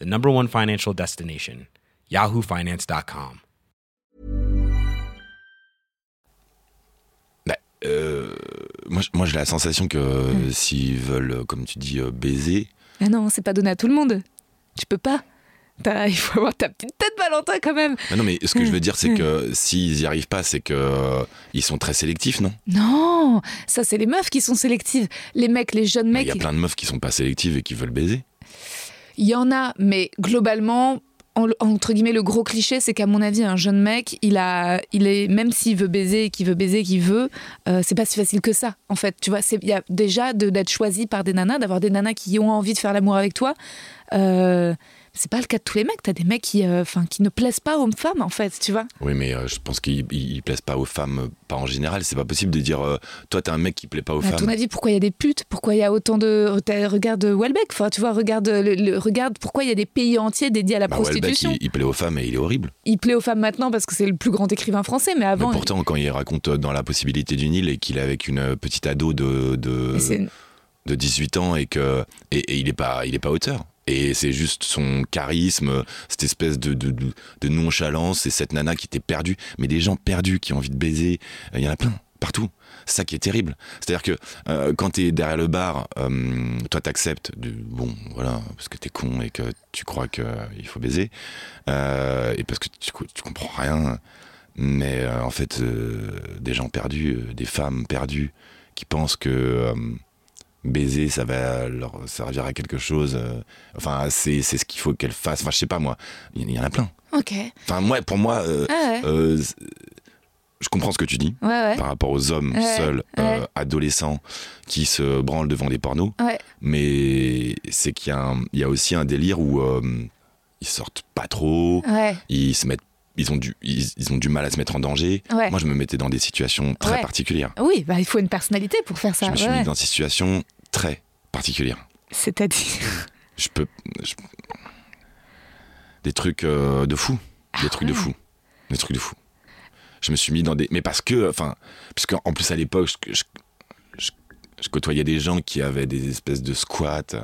the number one financial destination, yahoofinance.com. Bah, euh, moi, j'ai la sensation que s'ils veulent, comme tu dis, euh, baiser, Ah non, c'est pas donné à tout le monde. Tu peux pas. T'as- Il faut avoir ta petite tête, Valentin, quand même. Ah non, mais ce que je veux dire, c'est que s'ils y arrivent pas, c'est que euh, ils sont très sélectifs, non? Non, ça, c'est les meufs qui sont sélectives. Les mecs, les jeunes Il mecs, y a plein de meufs qui sont pas sélectives et qui veulent baiser. Il y en a, mais globalement, en- entre guillemets, le gros cliché, c'est qu'à mon avis, un jeune mec, il a, il est, même s'il veut baiser, qu'il veut baiser, qu'il veut, euh, c'est pas si facile que ça. En fait, tu vois, il y a déjà d'être choisi par des nanas, d'avoir des nanas qui ont envie de faire l'amour avec toi. Euh, c'est pas le cas de tous les mecs. T'as des mecs qui, euh, enfin, qui ne plaisent pas aux femmes, en fait, tu vois. Oui, mais euh, je pense qu'ils ils- ils plaisent pas aux femmes, euh, pas en général. C'est pas possible de dire, euh, toi, t'es un mec qui plaît pas aux À ton femmes. avis, pourquoi il y a des putes? Pourquoi il y a autant de. Regarde Welbeck, enfin, tu vois, regarde, le, le- regarde pourquoi il y a des pays entiers dédiés à la Bah, Welbeck, prostitution? il, il plaît aux femmes et il est horrible. il plaît aux femmes maintenant parce que c'est le plus grand écrivain français, mais Mais avant. pourtant, quand il raconte dans la possibilité du Nil et qu'il est avec une petite ado de, de, Mais de 18 ans et que et, et il est pas il est pas auteur et c'est juste son charisme cette espèce de, de, de- nonchalance et cette nana qui était perdue. Mais des gens perdus qui ont envie de baiser euh, il y en a plein partout. Ça qui est terrible. C'est à dire que euh, quand t'es derrière le bar euh, toi t'acceptes bon voilà parce que t'es con et que tu crois que euh, il faut baiser et parce que tu, tu comprends rien. Mais en fait des gens perdus des femmes perdues qui pensent que baiser ça va leur servir à quelque chose euh, enfin c'est c'est ce qu'il faut qu'elles fassent enfin je sais pas moi il y, en a plein Ok. enfin moi pour moi euh, Ah ouais. euh, je comprends ce que tu dis Ouais, ouais. par rapport aux hommes seuls, euh, adolescents, qui se branlent devant des pornos. Mais c'est qu'il y, a un- il y a aussi un délire où ils sortent pas trop, ils se mettent, ils ont du, ils, ils ont du mal à se mettre en danger. Ouais. Moi, je me mettais dans des situations très Ouais. particulières. Oui, bah, il faut une personnalité pour faire ça. je me suis ouais. mis dans des situations très particulières. C'est-à-dire. Je peux, je- des trucs euh, de fou, des trucs de Ah fou, des trucs de fou. Je me suis mis dans des, mais parce que, enfin, puisque en plus à l'époque, je, je, je- je côtoyais des gens qui avaient des espèces de squats. euh,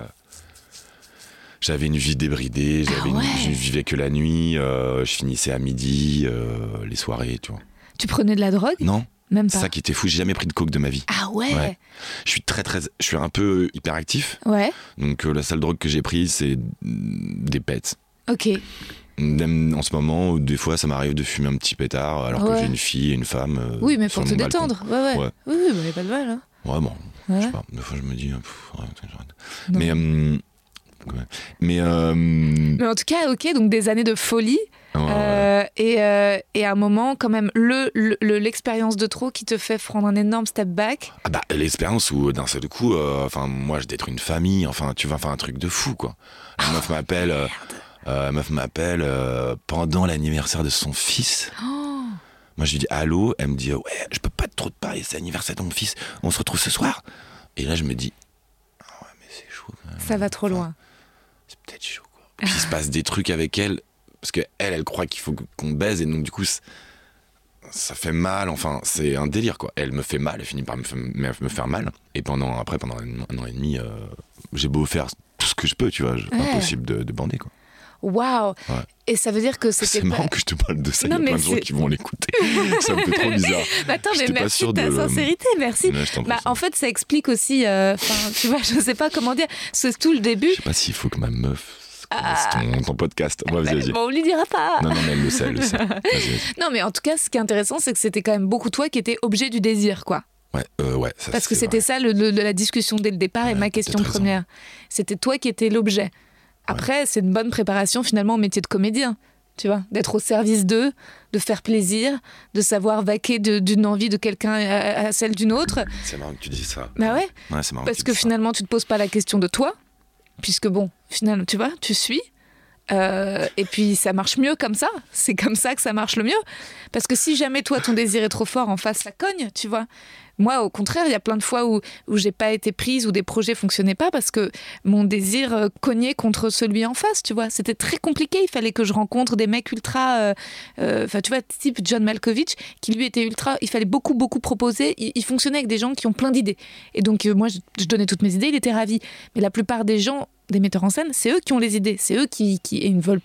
J'avais une vie débridée, j'avais une- ouais. je vivais que la nuit, euh, je finissais à midi, euh, les soirées, tu vois. Tu prenais de la drogue? Non, Même pas. ça qui était fou, j'ai jamais pris de coke de ma vie. Ah ouais. Ouais. Je suis très très, je suis un peu hyperactif, Ouais. donc euh, la seule drogue que j'ai prise c'est des pets. Ok. Même en ce moment, des fois, ça m'arrive de fumer un petit pétard alors que j'ai une fille et une femme. euh, Oui, mais pour te détendre. Ouais, ouais. Ouais. Oui, oui, bah, pas de mal. Hein. Ouais, bon, je sais pas. Des fois, je me dis, euh, pff. Mais, euh, mais, Mais en tout cas, ok, donc des années de folie. Ouais. euh, et, euh, et à un moment, quand même, le le- le- l'expérience de trop qui te fait prendre un énorme step back. Ah bah, l'expérience où d'un seul coup, euh, enfin, moi, je détruis une famille. Enfin, tu vas faire un truc de fou, quoi. La meuf m'appelle. euh, la meuf m'appelle euh, pendant l'anniversaire de son fils. Oh. Moi, je lui dis allô? Elle me dit ouais, je peux pas trop te parler. C'est l'anniversaire de mon fils. On se retrouve ce soir. Et là, je me dis ah ouais, mais c'est chaud. Quand même. Ça va trop Enfin, loin. c'est peut-être chaud quoi. Puis il se passe des trucs avec elle parce que elle, elle croit qu'il faut qu'on baise et donc du coup ça fait mal. Enfin, c'est un délire quoi. Elle me fait mal, elle finit par me, fa- me me faire mal. Et pendant après pendant un, an et demi, euh, j'ai beau faire tout ce que je peux, tu vois, Ouais. impossible de, de bander quoi. Waouh Ouais. Et ça veut dire que c'était C'est pas... marrant que je te parle de ça. Non, il y a plein de gens qui vont l'écouter. c'est un peu trop bizarre. Bah, attends, mais merci de ta de- sincérité, merci. Ouais, t'en prie, Bah, ça. en fait, ça explique aussi, euh, tu vois, je sais pas comment dire, c'est tout le début. Je sais pas s'il faut que ma meuf ton, ton podcast. Moi, vas-y, vas-y. Bon, on lui dira pas. Non, non, mais elle le sait, elle le sait. Vas-y, vas-y. Non, mais en tout cas, ce qui est intéressant, c'est que c'était quand même beaucoup toi qui étais objet du désir, quoi. Ouais, euh, ouais. ça, Parce que c'était ça le, le- de la discussion dès le départ et ma question raison. première. C'était toi qui étais l'objet. Après, c'est une bonne préparation finalement au métier de comédien. Tu vois, d'être au service d'eux, de faire plaisir, de savoir vaquer de- d'une envie de quelqu'un à, à celle d'une autre. C'est marrant que tu dises ça. Bah ouais, Ouais, c'est marrant parce que dises ça. finalement, tu te poses pas la question de toi, puisque bon, finalement, tu vois, tu suis. Euh, et puis ça marche mieux comme ça. C'est comme ça que ça marche le mieux. Parce que si jamais toi ton désir est trop fort, en face ça cogne, tu vois. Moi, au contraire, il y a plein de fois où, où j'ai pas été prise, où des projets fonctionnaient pas parce que mon désir euh, cognait contre celui en face, tu vois. C'était très compliqué. Il fallait que je rencontre des mecs ultra, euh, euh, enfin, tu vois, type John Malkovich, qui lui était ultra. Il fallait beaucoup, beaucoup proposer. Il, fonctionnait avec des gens qui ont plein d'idées. Et donc, moi, je, donnais toutes mes idées. Il était ravi. Mais la plupart des gens, des metteurs en scène, c'est eux qui ont les idées. C'est eux qui, qui veulent,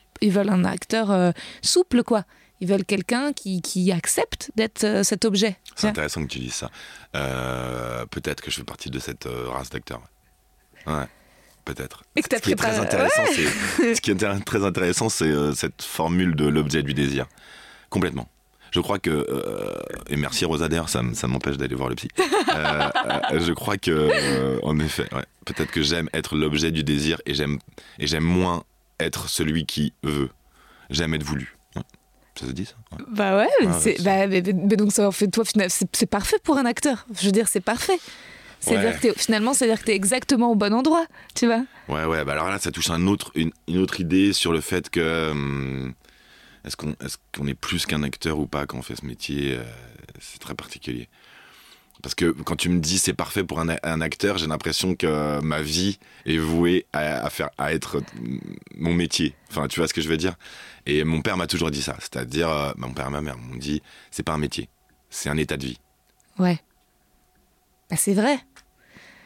un acteur souple, quoi. Ils veulent quelqu'un qui, qui accepte d'être euh, cet objet. C'est intéressant que tu dises ça. Euh, peut-être que je fais partie de cette euh, race d'acteurs. Ouais, peut-être. Et que Ce qui est très préparé- intéressant, c'est ce qui est très intéressant, c'est euh, cette formule de l'objet du désir. Complètement. Je crois que euh, et merci Rosa d'ailleurs, ça, m'empêche d'aller voir le psy. Euh, je crois que en effet, ouais, peut-être que j'aime être l'objet du désir et j'aime et j'aime moins être celui qui veut. J'aime être voulu. Ça se dit ça Ouais. Bah ouais, mais Ah, c'est- bah, mais, mais donc ça en fait toi finalement c'est parfait pour un acteur. Je veux dire c'est parfait. C'est-à-dire Ouais. que finalement c'est-à-dire que t'es exactement au bon endroit, tu vois. Ouais, ouais, bah alors là, ça touche un autre, une, une autre idée sur le fait que. hum, est-ce qu'on est, qu'on est plus qu'un acteur ou pas quand on fait ce métier euh, C'est très particulier. Parce que quand tu me dis c'est parfait pour un, acteur, j'ai l'impression que ma vie est vouée à, à faire, à être mon métier. Enfin, tu vois ce que je veux dire? Et mon père m'a toujours dit ça. C'est-à-dire, euh, mon père et ma mère m'ont dit c'est pas un métier, c'est un état de vie. Ouais. Bah c'est vrai.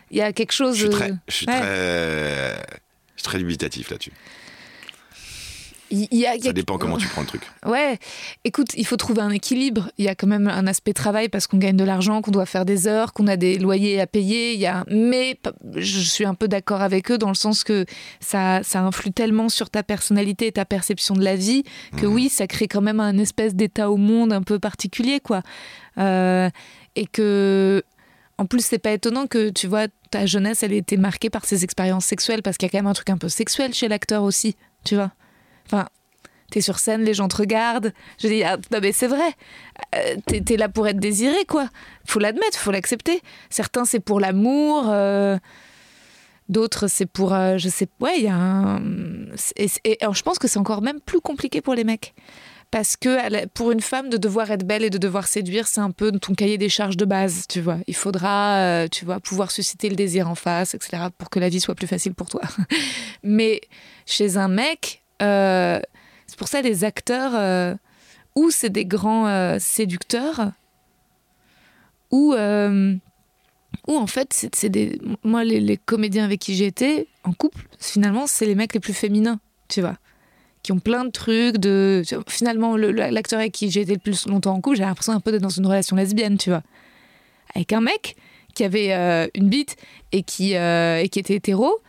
Il y a quelque chose. Je suis très, je suis ouais. très, je suis très dubitatif là-dessus. Il il y a, il y a- Ça dépend comment tu prends le truc. Ouais, écoute, il faut trouver un équilibre. Il y a quand même un aspect travail parce qu'on gagne de l'argent, qu'on doit faire des heures, qu'on a des loyers à payer. Il y a... Mais je suis un peu d'accord avec eux dans le sens que ça, ça influe tellement sur ta personnalité et ta perception de la vie que oui, ça crée quand même un espèce d'état au monde un peu particulier, quoi. Euh, et que, en plus, c'est pas étonnant que, tu vois, ta jeunesse, elle ait été marquée par ces expériences sexuelles parce qu'il y a quand même un truc un peu sexuel chez l'acteur aussi, tu vois. Enfin, T'es sur scène, les gens te regardent. Je dis, ah, non mais c'est vrai. Euh, t'es, là pour être désiré, quoi. Faut l'admettre, faut l'accepter. Certains, c'est pour l'amour. euh, D'autres, c'est pour, euh, je sais, ouais, il y a un. Et, je pense que c'est encore même plus compliqué pour les mecs. Parce que pour une femme, de devoir être belle et de devoir séduire, c'est un peu ton cahier des charges de base, tu vois. Il faudra, euh, tu vois, pouvoir susciter le désir en face, etc., pour que la vie soit plus facile pour toi. Mais chez un mec, euh, c'est pour ça les acteurs, euh, ou c'est des grands euh, séducteurs, ou, ou en fait, c'est des. Moi, les, comédiens avec qui j'ai été en couple, finalement, c'est les mecs les plus féminins, tu vois qui ont plein de trucs de finalement le- le- l'acteur avec qui j'ai été le plus longtemps en couple j'ai l'impression un peu d'être dans une relation lesbienne tu vois avec un mec qui avait une bite et qui et qui était hétéro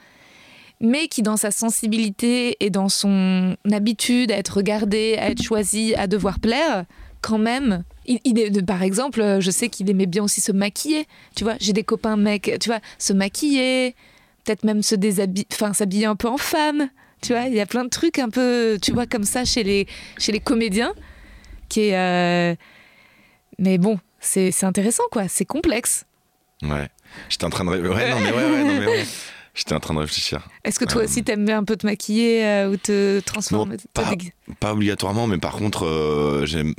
mais qui dans sa sensibilité et dans son habitude à être regardé à être choisi à devoir plaire quand même il, il est, par exemple je sais qu'il aimait bien aussi se maquiller tu vois j'ai des copains mecs tu vois se maquiller peut-être même se déshabiller enfin s'habiller un peu en femme tu vois, il y a plein de trucs un peu, tu vois, comme ça chez les, chez les comédiens. Qui est, euh, Mais bon, c'est intéressant, quoi. C'est complexe. Ouais. J'étais en train de. Ouais, non, mais ouais, ouais, non, mais ouais. J'étais en train de réfléchir. Est-ce que toi Euh, aussi, t'aimes bien un peu te maquiller euh, ou te transformer pas- Pas obligatoirement, mais par contre, euh, j'aime.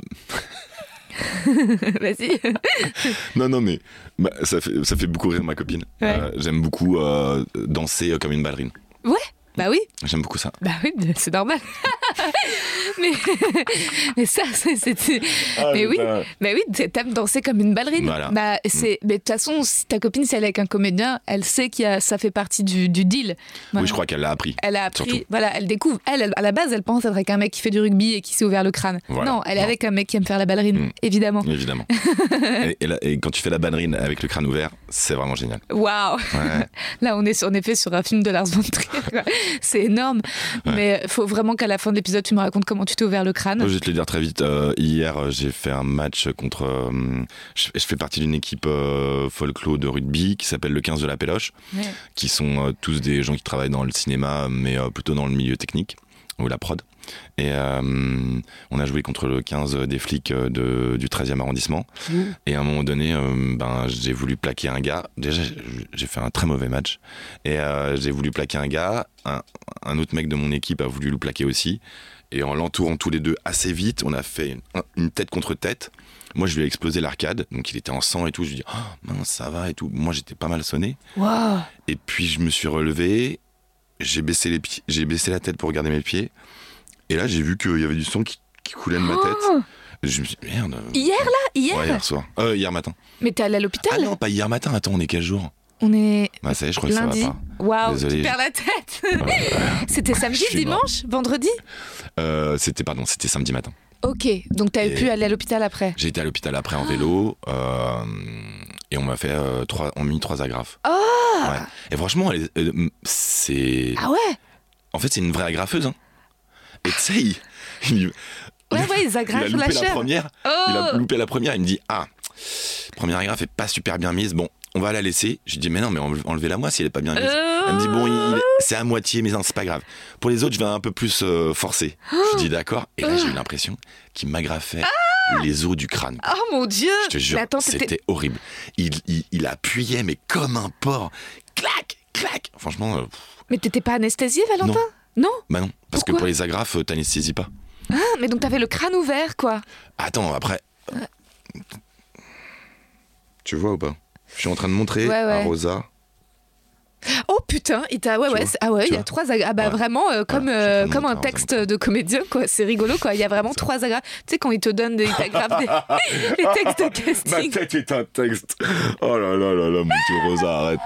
Vas-y. Non, non, mais bah, ça, fait, ça fait beaucoup rire ma copine. Ouais. Euh, j'aime beaucoup danser comme une ballerine. Ouais, bah oui. J'aime beaucoup ça. Bah oui, c'est normal. mais, mais ça, c'est. c'est- c'est- mais oui, mais oui, t'aimes danser comme une ballerine. Voilà. Bah, c'est, mais de toute façon, si ta copine, si elle est avec un comédien, elle sait que ça fait partie du, du deal. Voilà. Oui, je crois qu'elle l'a appris. Elle a appris, Surtout. voilà, elle découvre. Elle, elle, à la base, elle pense être avec un mec qui fait du rugby et qui s'est ouvert le crâne. Voilà. Non, elle est Non. avec un mec qui aime faire la ballerine, Mm. évidemment. Évidemment. et, et là- et quand tu fais la ballerine avec le crâne ouvert, c'est vraiment génial. Waouh Ouais. Là, on est en effet sur un film de Lars von Trier. C'est énorme. Mais il faut vraiment qu'à la fin de l'épisode, tu me racontes comment tu t'es ouvert le crâne. Je vais te le dire très vite. Euh, hier, euh, j'ai fait un match contre. euh, je, je fais partie d'une équipe euh, folklore de rugby qui s'appelle le 15 de la Péloche, Ouais. qui sont tous des gens qui travaillent dans le cinéma, mais plutôt dans le milieu technique ou la prod. Et euh, on a joué contre le 15 des flics de, du 13e arrondissement. Et à un moment donné, euh, ben, j'ai voulu plaquer un gars. Déjà, j'ai- j'ai fait un très mauvais match. Et euh, j'ai voulu plaquer un gars. Un, un autre mec de mon équipe a voulu le plaquer aussi. Et en l'entourant tous les deux assez vite, on a fait une, une tête contre tête. Moi, je lui ai explosé l'arcade. Donc, il était en sang et tout. Je lui ai dit, oh, mince, ça va et tout. Moi, j'étais pas mal sonné. Et puis je me suis relevé, j'ai baissé les pieds, j'ai baissé la tête pour regarder mes pieds. Et là, j'ai vu qu'il y avait du sang qui, qui coulait de ma tête. Oh Je me suis dit, merde. Hier, là? Hier? Ouais, hier soir. Euh, hier matin. Mais t'es allé à l'hôpital? Ah non, pas hier matin. Attends, on est quel jour? On est Bah ça y est, je crois que lundi. ça va Waouh, Désolé, tu perds la tête pas. C'était samedi, mort. dimanche, vendredi Euh, c'était pardon, c'était samedi matin. Ok, donc t'avais Et- pu aller à l'hôpital après. J'ai été à l'hôpital après en vélo euh, et on m'a fait euh, trois, on m'a mis trois agrafes. Ah Ouais. Et franchement, euh, c'est, Ah ouais? En fait, c'est une vraie agrafeuse. Hein. Et tu sais, il, il- Ouais, ouais, ils il a agrafent loupé la la, première. Oh Il a loupé la première, il me dit Ah, première agrafe est pas super bien mise, bon, on va la laisser. Je dis Mais non, mais enle- enlevez-la moi si elle est pas bien mise. Elle me dit Bon, il- il- c'est à moitié, mais non, c'est pas grave. Pour les autres, je vais un peu plus euh, forcer. Je dis D'accord. Et là, j'ai eu l'impression qu'il m'agrafait les os du crâne. Oh mon dieu Je te jure, c'était horrible. Il, il, il appuyait, mais comme un porc. Clac, clac. Franchement, euh, Mais t'étais pas anesthésié, Valentin? Non bah non. Parce que pour les agrafes, euh, t'anesthésies pas. Ah, mais donc t'avais le crâne ouvert, quoi. Attends, après. Tu vois ou pas? Je suis en train de montrer Ouais, ouais. à Rosa. Oh putain, il t'a ouais Tu ouais vois ah ouais il y a trois agrafes ah bah Ouais. vraiment euh, comme euh, comme un texte de comédien quoi c'est rigolo quoi il y a vraiment trois agrafes tu sais quand ils te donnent des ils des, des textes de Ma casting tête est un texte. Oh là là là là, mon Dieu, Rosa, arrête.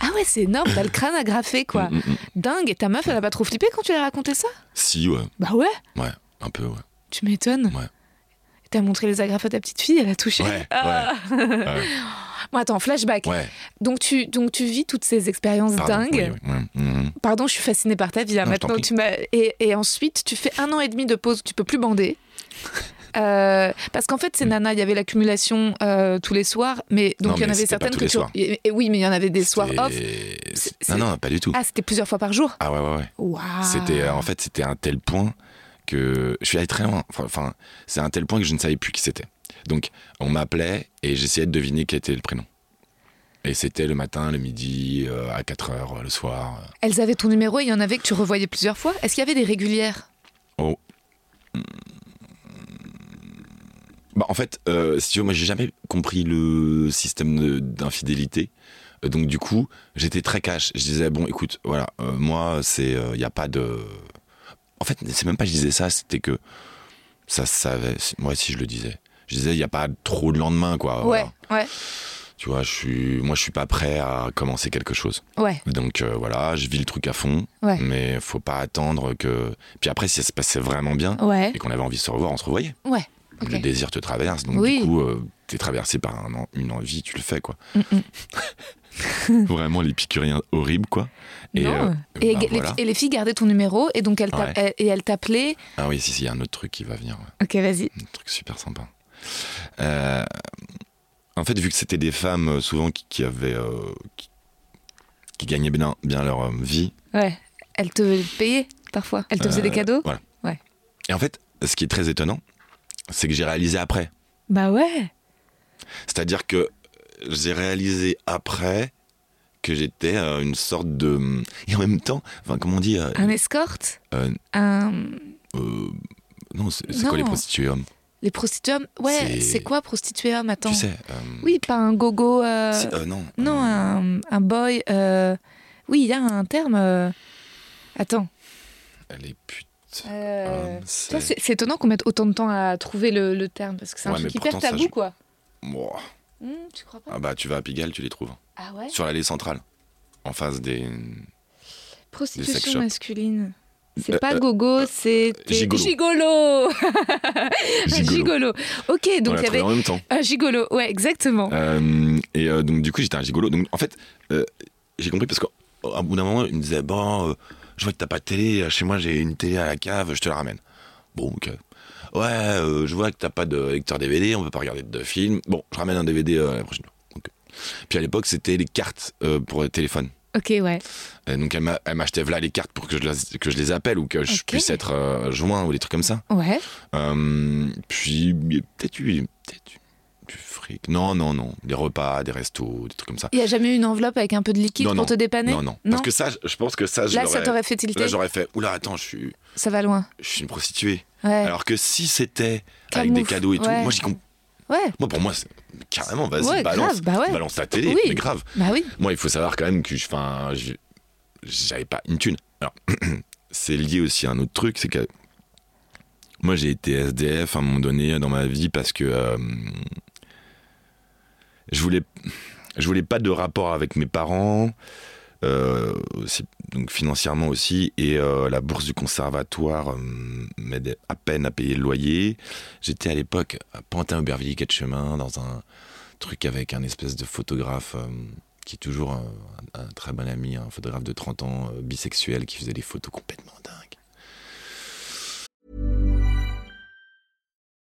ah ouais c'est énorme t'as le crâne agrafé quoi Mm, mm, mm. dingue et ta meuf elle a pas trop flippé quand tu lui as raconté ça? Si, ouais. bah ouais Ouais, un peu, ouais. tu m'étonnes Ouais. t'as montré les agrafes à ta petite fille elle a touché Ouais, Ah. Ouais. bon attends flashback Ouais. donc tu donc tu vis toutes ces expériences Pardon, dingues oui, oui, ouais, mhm. Pardon, je suis fascinée par ta vie. Non, t'en Maintenant, prie. tu m'as et, et ensuite, tu fais un an et demi de pause. où Tu peux plus bander. Euh, parce qu'en fait, ces nanas, il y avait l'accumulation euh, tous les soirs, mais donc il y en avait certaines que tu. soirs. et- et oui, mais il y en avait des soirs off. Non, non, pas du tout. Ah, c'était plusieurs fois par jour. Ah ouais, ouais, ouais. C'était, euh, en fait, c'était un tel point que je suis allé très loin. Enfin, c'est un tel point que je ne savais plus qui c'était. Donc, on m'appelait et j'essayais de deviner quel était le prénom. Et c'était le matin, le midi, euh, à 4 heures, le soir. Elles avaient ton numéro et il y en avait que tu revoyais plusieurs fois. Est-ce qu'il y avait des régulières? Oh. Hmm. Bah, en fait, euh, si tu veux, moi, j'ai jamais compris le système d'infidélité. Euh, Donc, du coup, j'étais très cash. Je disais, bon, écoute, voilà, euh, moi, c'est. Il n'y a pas de. En fait, c'est même pas que je disais ça, c'était que. Ça se savait. Moi, si je le disais. Je disais, il n'y a pas trop de lendemain, quoi. Ouais, Voilà. ouais, Tu vois, je suis, moi, je suis pas prêt à commencer quelque chose. ouais, Donc euh, voilà, je vis le truc à fond, Ouais. mais faut pas attendre que. Puis après, si ça se passait vraiment bien ouais, et qu'on avait envie de se revoir, on se revoyait. ouais. Le désir te traverse, donc Oui. du coup, euh, t'es traversé par un une envie, tu le fais quoi. Mm, mm. Vraiment l'épicurien horrible quoi. Et, non. euh, et, ben les, voilà. et les filles gardaient ton numéro et donc elles Ouais. et elles t'appelaient. Ah oui, si, si, il y a un autre truc qui va venir. Ok, vas-y. un truc super sympa. Euh, en fait, vu que c'était des femmes euh, souvent qui, qui avaient. euh, qui, qui gagnaient bien, bien leur euh, vie, Ouais. Elles te payaient parfois. Elles te faisaient des cadeaux. Voilà. Ouais. Et en fait, ce qui est très étonnant, c'est que j'ai réalisé après. Bah ouais. C'est-à-dire que j'ai réalisé après que j'étais euh, une sorte de. Et en même temps, enfin, comment on dit euh, Un escorte. euh, Un. Non, c'est quoi les prostituées hommes? Les prostituées hommes. Ouais. C'est- quoi prostituée homme Attends. Tu sais euh, Oui, pas un gogo. euh, euh, non. Non, un, un boy. Oui, il y a un terme. Attends. Les putes. C'est. Étonnant qu'on mette autant de temps à trouver le, le terme parce que c'est un Ouais, truc mais hyper pourtant, ça tabou, quoi. Hmm, tu crois pas Ah bah, tu vas à Pigalle, tu les trouves. Ah ouais? Sur l'allée centrale. En face des. Prostitution masculine. C'est Euh, pas euh, gogo, c'est gigolo. gigolo. Gigolo. gigolo. Ok, On donc il y avait en même temps. un gigolo. Ouais, exactement. Euh, et euh, donc du coup j'étais un gigolo. Donc en fait euh, j'ai compris parce qu'à bout d'un moment il me disait bon euh, je vois que t'as pas de télé chez moi j'ai une télé à la cave je te la ramène. Bon ok. Ouais euh, je vois que t'as pas de lecteur DVD on peut pas regarder de film. Bon je ramène un DVD euh, la prochaine fois. Puis à l'époque c'était les cartes euh, pour le téléphone. Ok, ouais. Euh, donc elle m'a- elle m'achetait là les cartes pour que je, les- que je les appelle ou que je puisse être euh, joint ou des trucs comme ça. Ouais. Euh, puis peut-être eu eu du fric. Non non non des repas des restos des trucs comme ça. Il y a jamais eu une enveloppe avec un peu de liquide Non, pour non. te dépanner Non, non. Parce que ça, je- pense que ça, je Là, ça t'aurait fait tilter. Là, j'aurais fait, oula, attends, je suis, Ça va loin. je suis une prostituée. Ouais. Alors que si c'était avec des cadeaux et tout, moi, j'y comp- Ouais. Moi, pour moi, c'est carrément, vas-y, Ouais, balance, grave, bah ouais. balance ta télé, Oui. mais grave. Bah oui. Moi, il faut savoir quand même que, je- j'avais pas une thune. Alors, c'est lié aussi à un autre truc, c'est que moi, j'ai été SDF à un moment donné dans ma vie parce que euh, je voulais, je voulais pas de rapport avec mes parents, euh, aussi, donc financièrement aussi, et euh, la bourse du conservatoire euh, m'aidait à peine à payer le loyer. J'étais à l'époque à Pantin-Aubervilliers, de chemin, dans un truc avec un espèce de photographe euh, qui est toujours un, très bon ami, un photographe de 30 ans, bisexuel, qui faisait des photos complètement dingues.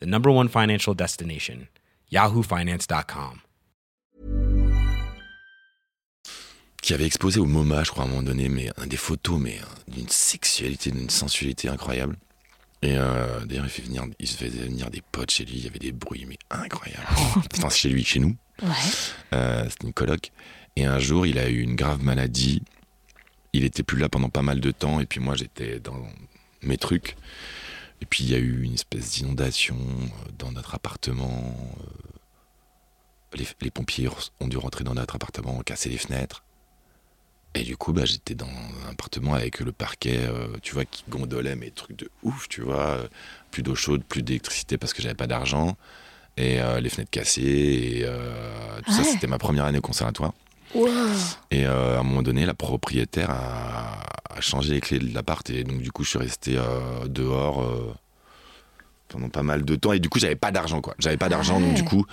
the number one financial destination, yahoofinance.com. Qui avait exposé au MoMA, je crois, à un moment donné, mais euh, des photos, mais euh, d'une sexualité, d'une sensualité incroyable. Et euh, d'ailleurs, il, fait venir, il se faisait venir des potes chez lui, il y avait des bruits, mais incroyables. enfin, chez lui, chez nous. Ouais. Euh, C'était une coloc. Et un jour, il a eu une grave maladie. Il était plus là pendant pas mal de temps. Et puis moi, j'étais dans mes trucs. Et puis il y a eu une espèce d'inondation euh, dans notre appartement. Euh, Les, les pompiers ont dû rentrer dans notre appartement, casser les fenêtres. Et du coup, bah, j'étais dans un appartement avec le parquet, euh, tu vois, qui gondolait mes trucs de ouf, tu vois. Plus d'eau chaude, plus d'électricité parce que j'avais pas d'argent. Et euh, les fenêtres cassées. Et euh, tout ça, c'était ma première année au conservatoire. Wow. Et euh, à un moment donné, la propriétaire a, a changé les clés de l'appart. Et donc, du coup, je suis resté euh, dehors. euh, pendant pas mal de temps. Et du coup, j'avais pas d'argent, quoi. J'avais pas d'argent, donc ouais. du coup,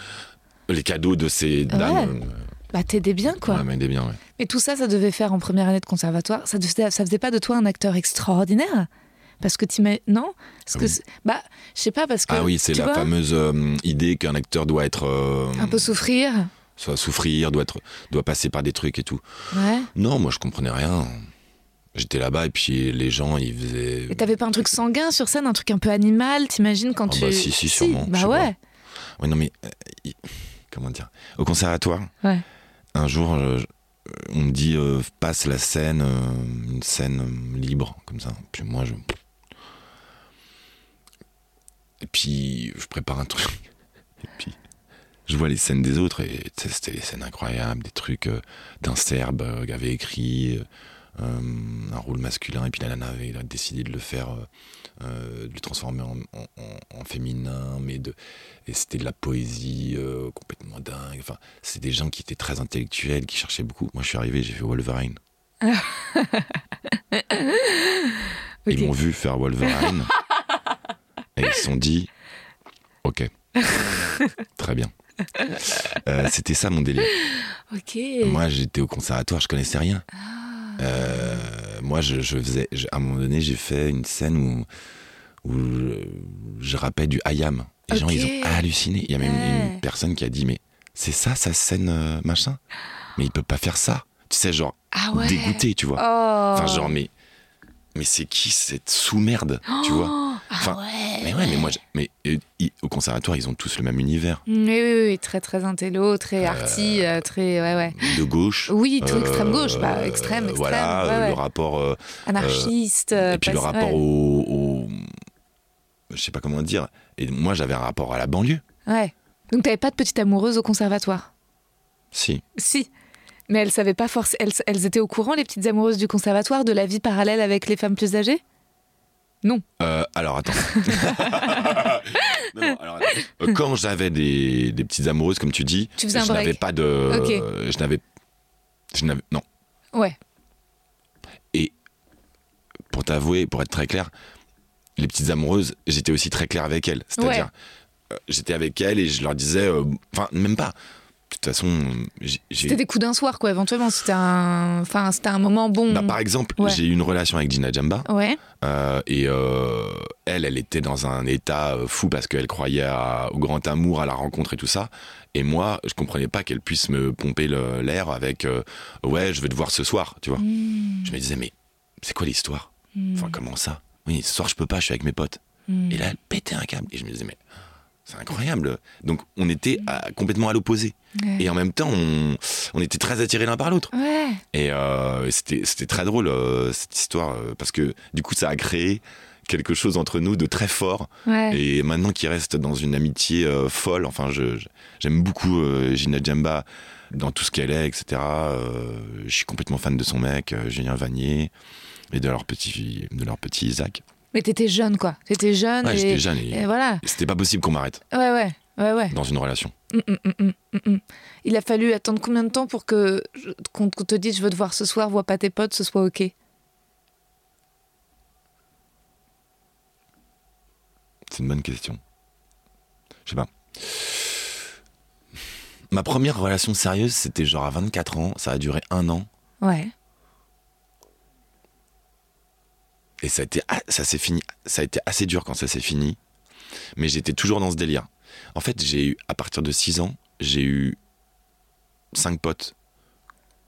les cadeaux de ces dames. euh, Bah, t'aidais bien, quoi. ouais, bien, ouais. Mais tout ça, ça devait faire en première année de conservatoire. Ça, devait- ça faisait pas de toi un acteur extraordinaire? Parce que tu Non? Parce que. Oui. c'est- Bah, je sais pas, parce que. Ah oui, c'est la fameuse euh, idée qu'un acteur doit être. euh, Un peu souffrir. Soit souffrir, doit, être, doit passer par des trucs et tout. Ouais. Non, moi, je comprenais rien. J'étais là-bas et puis les gens, ils faisaient. Et t'avais pas un truc sanguin sur scène, un truc un peu animal, t'imagines quand Ah tu. bah si, si, sûrement, Bah ouais. Ouais, non, mais. euh, Comment dire? Au conservatoire, Ouais. un jour, euh, on me dit euh, passe la scène, une scène libre, comme ça. Puis moi, je. Et puis, je prépare un truc. Et puis, je vois les scènes des autres, et c'était des scènes incroyables, des trucs euh, d'un Serbe euh, qui avait écrit euh, un rôle masculin, et puis la nana avait décidé de le faire, euh, euh, de le transformer en, en- en- en féminin, mais de, et c'était de la poésie euh, complètement dingue. Enfin, c'est des gens qui étaient très intellectuels, qui cherchaient beaucoup. Moi, je suis arrivé, j'ai fait Wolverine. Ils Ok. m'ont vu faire Wolverine. et ils se sont dit Ok. Très bien. Euh, C'était ça mon délire. Ok. Moi, j'étais au conservatoire, je connaissais rien. Ah. Euh, moi, je, je faisais. je- à un moment donné, j'ai fait une scène où, où je, je rappais du Hayam. Les gens, ils ont halluciné. Il y a même Ouais. une personne qui a dit Mais c'est ça, sa scène euh, machin? Mais il peut pas faire ça. Tu sais, genre, Ah ouais. dégoûté, tu vois. Oh. Enfin, genre, mais. Mais c'est qui cette sous-merde Tu vois? Ah ouais. Mais ouais, mais moi, mais euh, au conservatoire, ils ont tous le même univers. Mais oui, oui, oui, très très intello, très arty, euh, très ouais ouais. De gauche. Oui, tout euh, extrême gauche, bah extrême, extrême. Voilà, ouais, euh, le rapport. euh, Anarchiste. et euh, puis le rapport au, au- Je sais pas comment dire. Et moi, j'avais un rapport à la banlieue. Ouais. Donc t'avais pas de petite amoureuse au conservatoire? Si. Si. Mais elles savaient pas forcément. Elles, elles étaient au courant, les petites amoureuses du conservatoire, de la vie parallèle avec les femmes plus âgées? Non. Euh, alors, attends. Non, non, alors, attends. Euh, Quand j'avais des, des petites amoureuses, comme tu dis, Tu je n'avais pas de. Je n'avais. Je n'avais. Non. Ouais. pour t'avouer, pour être très clair, les petites amoureuses, j'étais aussi très clair avec elles. C'est-à-dire, euh, j'étais avec elles et je leur disais, enfin, même pas. De toute façon, j'ai. C'était des coups d'un soir, quoi, éventuellement. C'était un. Enfin, c'était un moment bon. Bah, par exemple, Ouais. j'ai eu une relation avec Gina Jamba Ouais. euh, et euh, elle, elle était dans un état euh, fou parce qu'elle croyait à- au grand amour, à la rencontre et tout ça. Et moi, je comprenais pas qu'elle puisse me pomper l'air avec euh, ouais, je vais te voir ce soir, tu vois. Mmh. Je me disais mais c'est quoi l'histoire? Hmm. Enfin comment ça? Oui, ce soir je peux pas, je suis avec mes potes. Mmh. Et là, elle pétait un câble. Et je me disais, mais c'est incroyable. Donc, on était à- complètement à l'opposé. Ouais. Et en même temps, on, on était très attirés l'un par l'autre. Ouais. Et euh, c'était très drôle, euh, cette histoire, euh, parce que du coup, ça a créé quelque chose entre nous de très fort. Ouais. Et maintenant qu'il reste dans une amitié folle, enfin, je- je- j'aime beaucoup Gina Djamba dans tout ce qu'elle est, etc. Je suis complètement fan de son mec, Julien Vanier, et de leur petit, de leur petit Isaac. Mais t'étais jeune, quoi. T'étais jeune. Ouais, et... j'étais jeune et, et voilà. c'était pas possible qu'on m'arrête Ouais, ouais. Ouais, ouais. dans une relation. Mm, mm, mm. Il a fallu attendre combien de temps pour que qu'on te dise je veux te voir ce soir, vois pas tes potes, ce soit ok? C'est une bonne question. Je sais pas. Ma première relation sérieuse, c'était genre à 24 ans, ça a duré un an, Ouais. Et ça a été, ah, ça s'est fini, ça a été assez dur quand ça s'est fini, mais j'étais toujours dans ce délire. En fait, j'ai eu, à partir de 6 ans, j'ai eu 5 potes,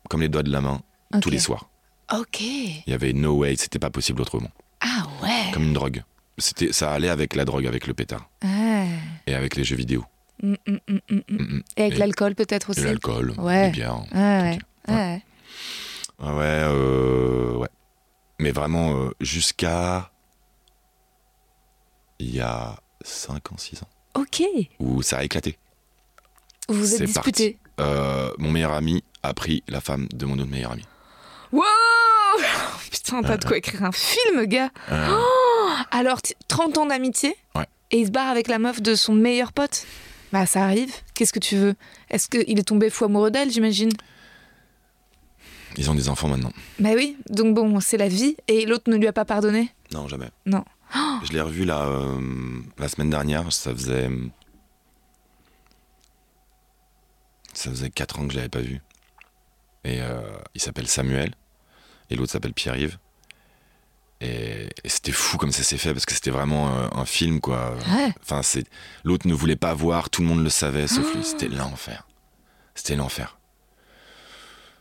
comme les doigts de la main, tous les soirs. Ok. Il y avait no way, c'était pas possible autrement. Ah ouais. Comme une drogue. C'était, ça allait avec la drogue, avec le pétard, Ouais. et avec les jeux vidéo, Mm, mm, mm. Et avec Et- l'alcool peut-être aussi l'alcool, Ouais. les bières. Ouais, ouais. Ouais. ouais. Ah Ouais, euh, ouais. Mais vraiment, euh, jusqu'à. Il y a 5 ans, 6 ans, Ok. où ça a éclaté. Vous vous êtes C'est disputés. Euh, mon meilleur ami a pris la femme de mon autre meilleur ami. Wow Putain, t'as de quoi écrire un film, gars. Euh, Alors, t- 30 ans d'amitié Ouais. Et il se barre avec la meuf de son meilleur pote Bah, ça arrive. Qu'est-ce que tu veux? Est-ce qu'il est tombé fou amoureux d'elle, j'imagine? Ils ont des enfants maintenant. Bah oui. Donc bon, c'est la vie. Et l'autre ne lui a pas pardonné? Non, jamais. Non. Oh, Je l'ai revu euh, la semaine dernière. Ça faisait. Ça faisait 4 ans que je l'avais pas vu. Et euh, il s'appelle Samuel. Et l'autre s'appelle Pierre-Yves. Et, et c'était fou comme ça s'est fait parce que c'était vraiment euh, un film quoi. Ouais. Enfin, c'est l'autre ne voulait pas voir, tout le monde le savait sauf lui. C'était l'enfer. C'était l'enfer.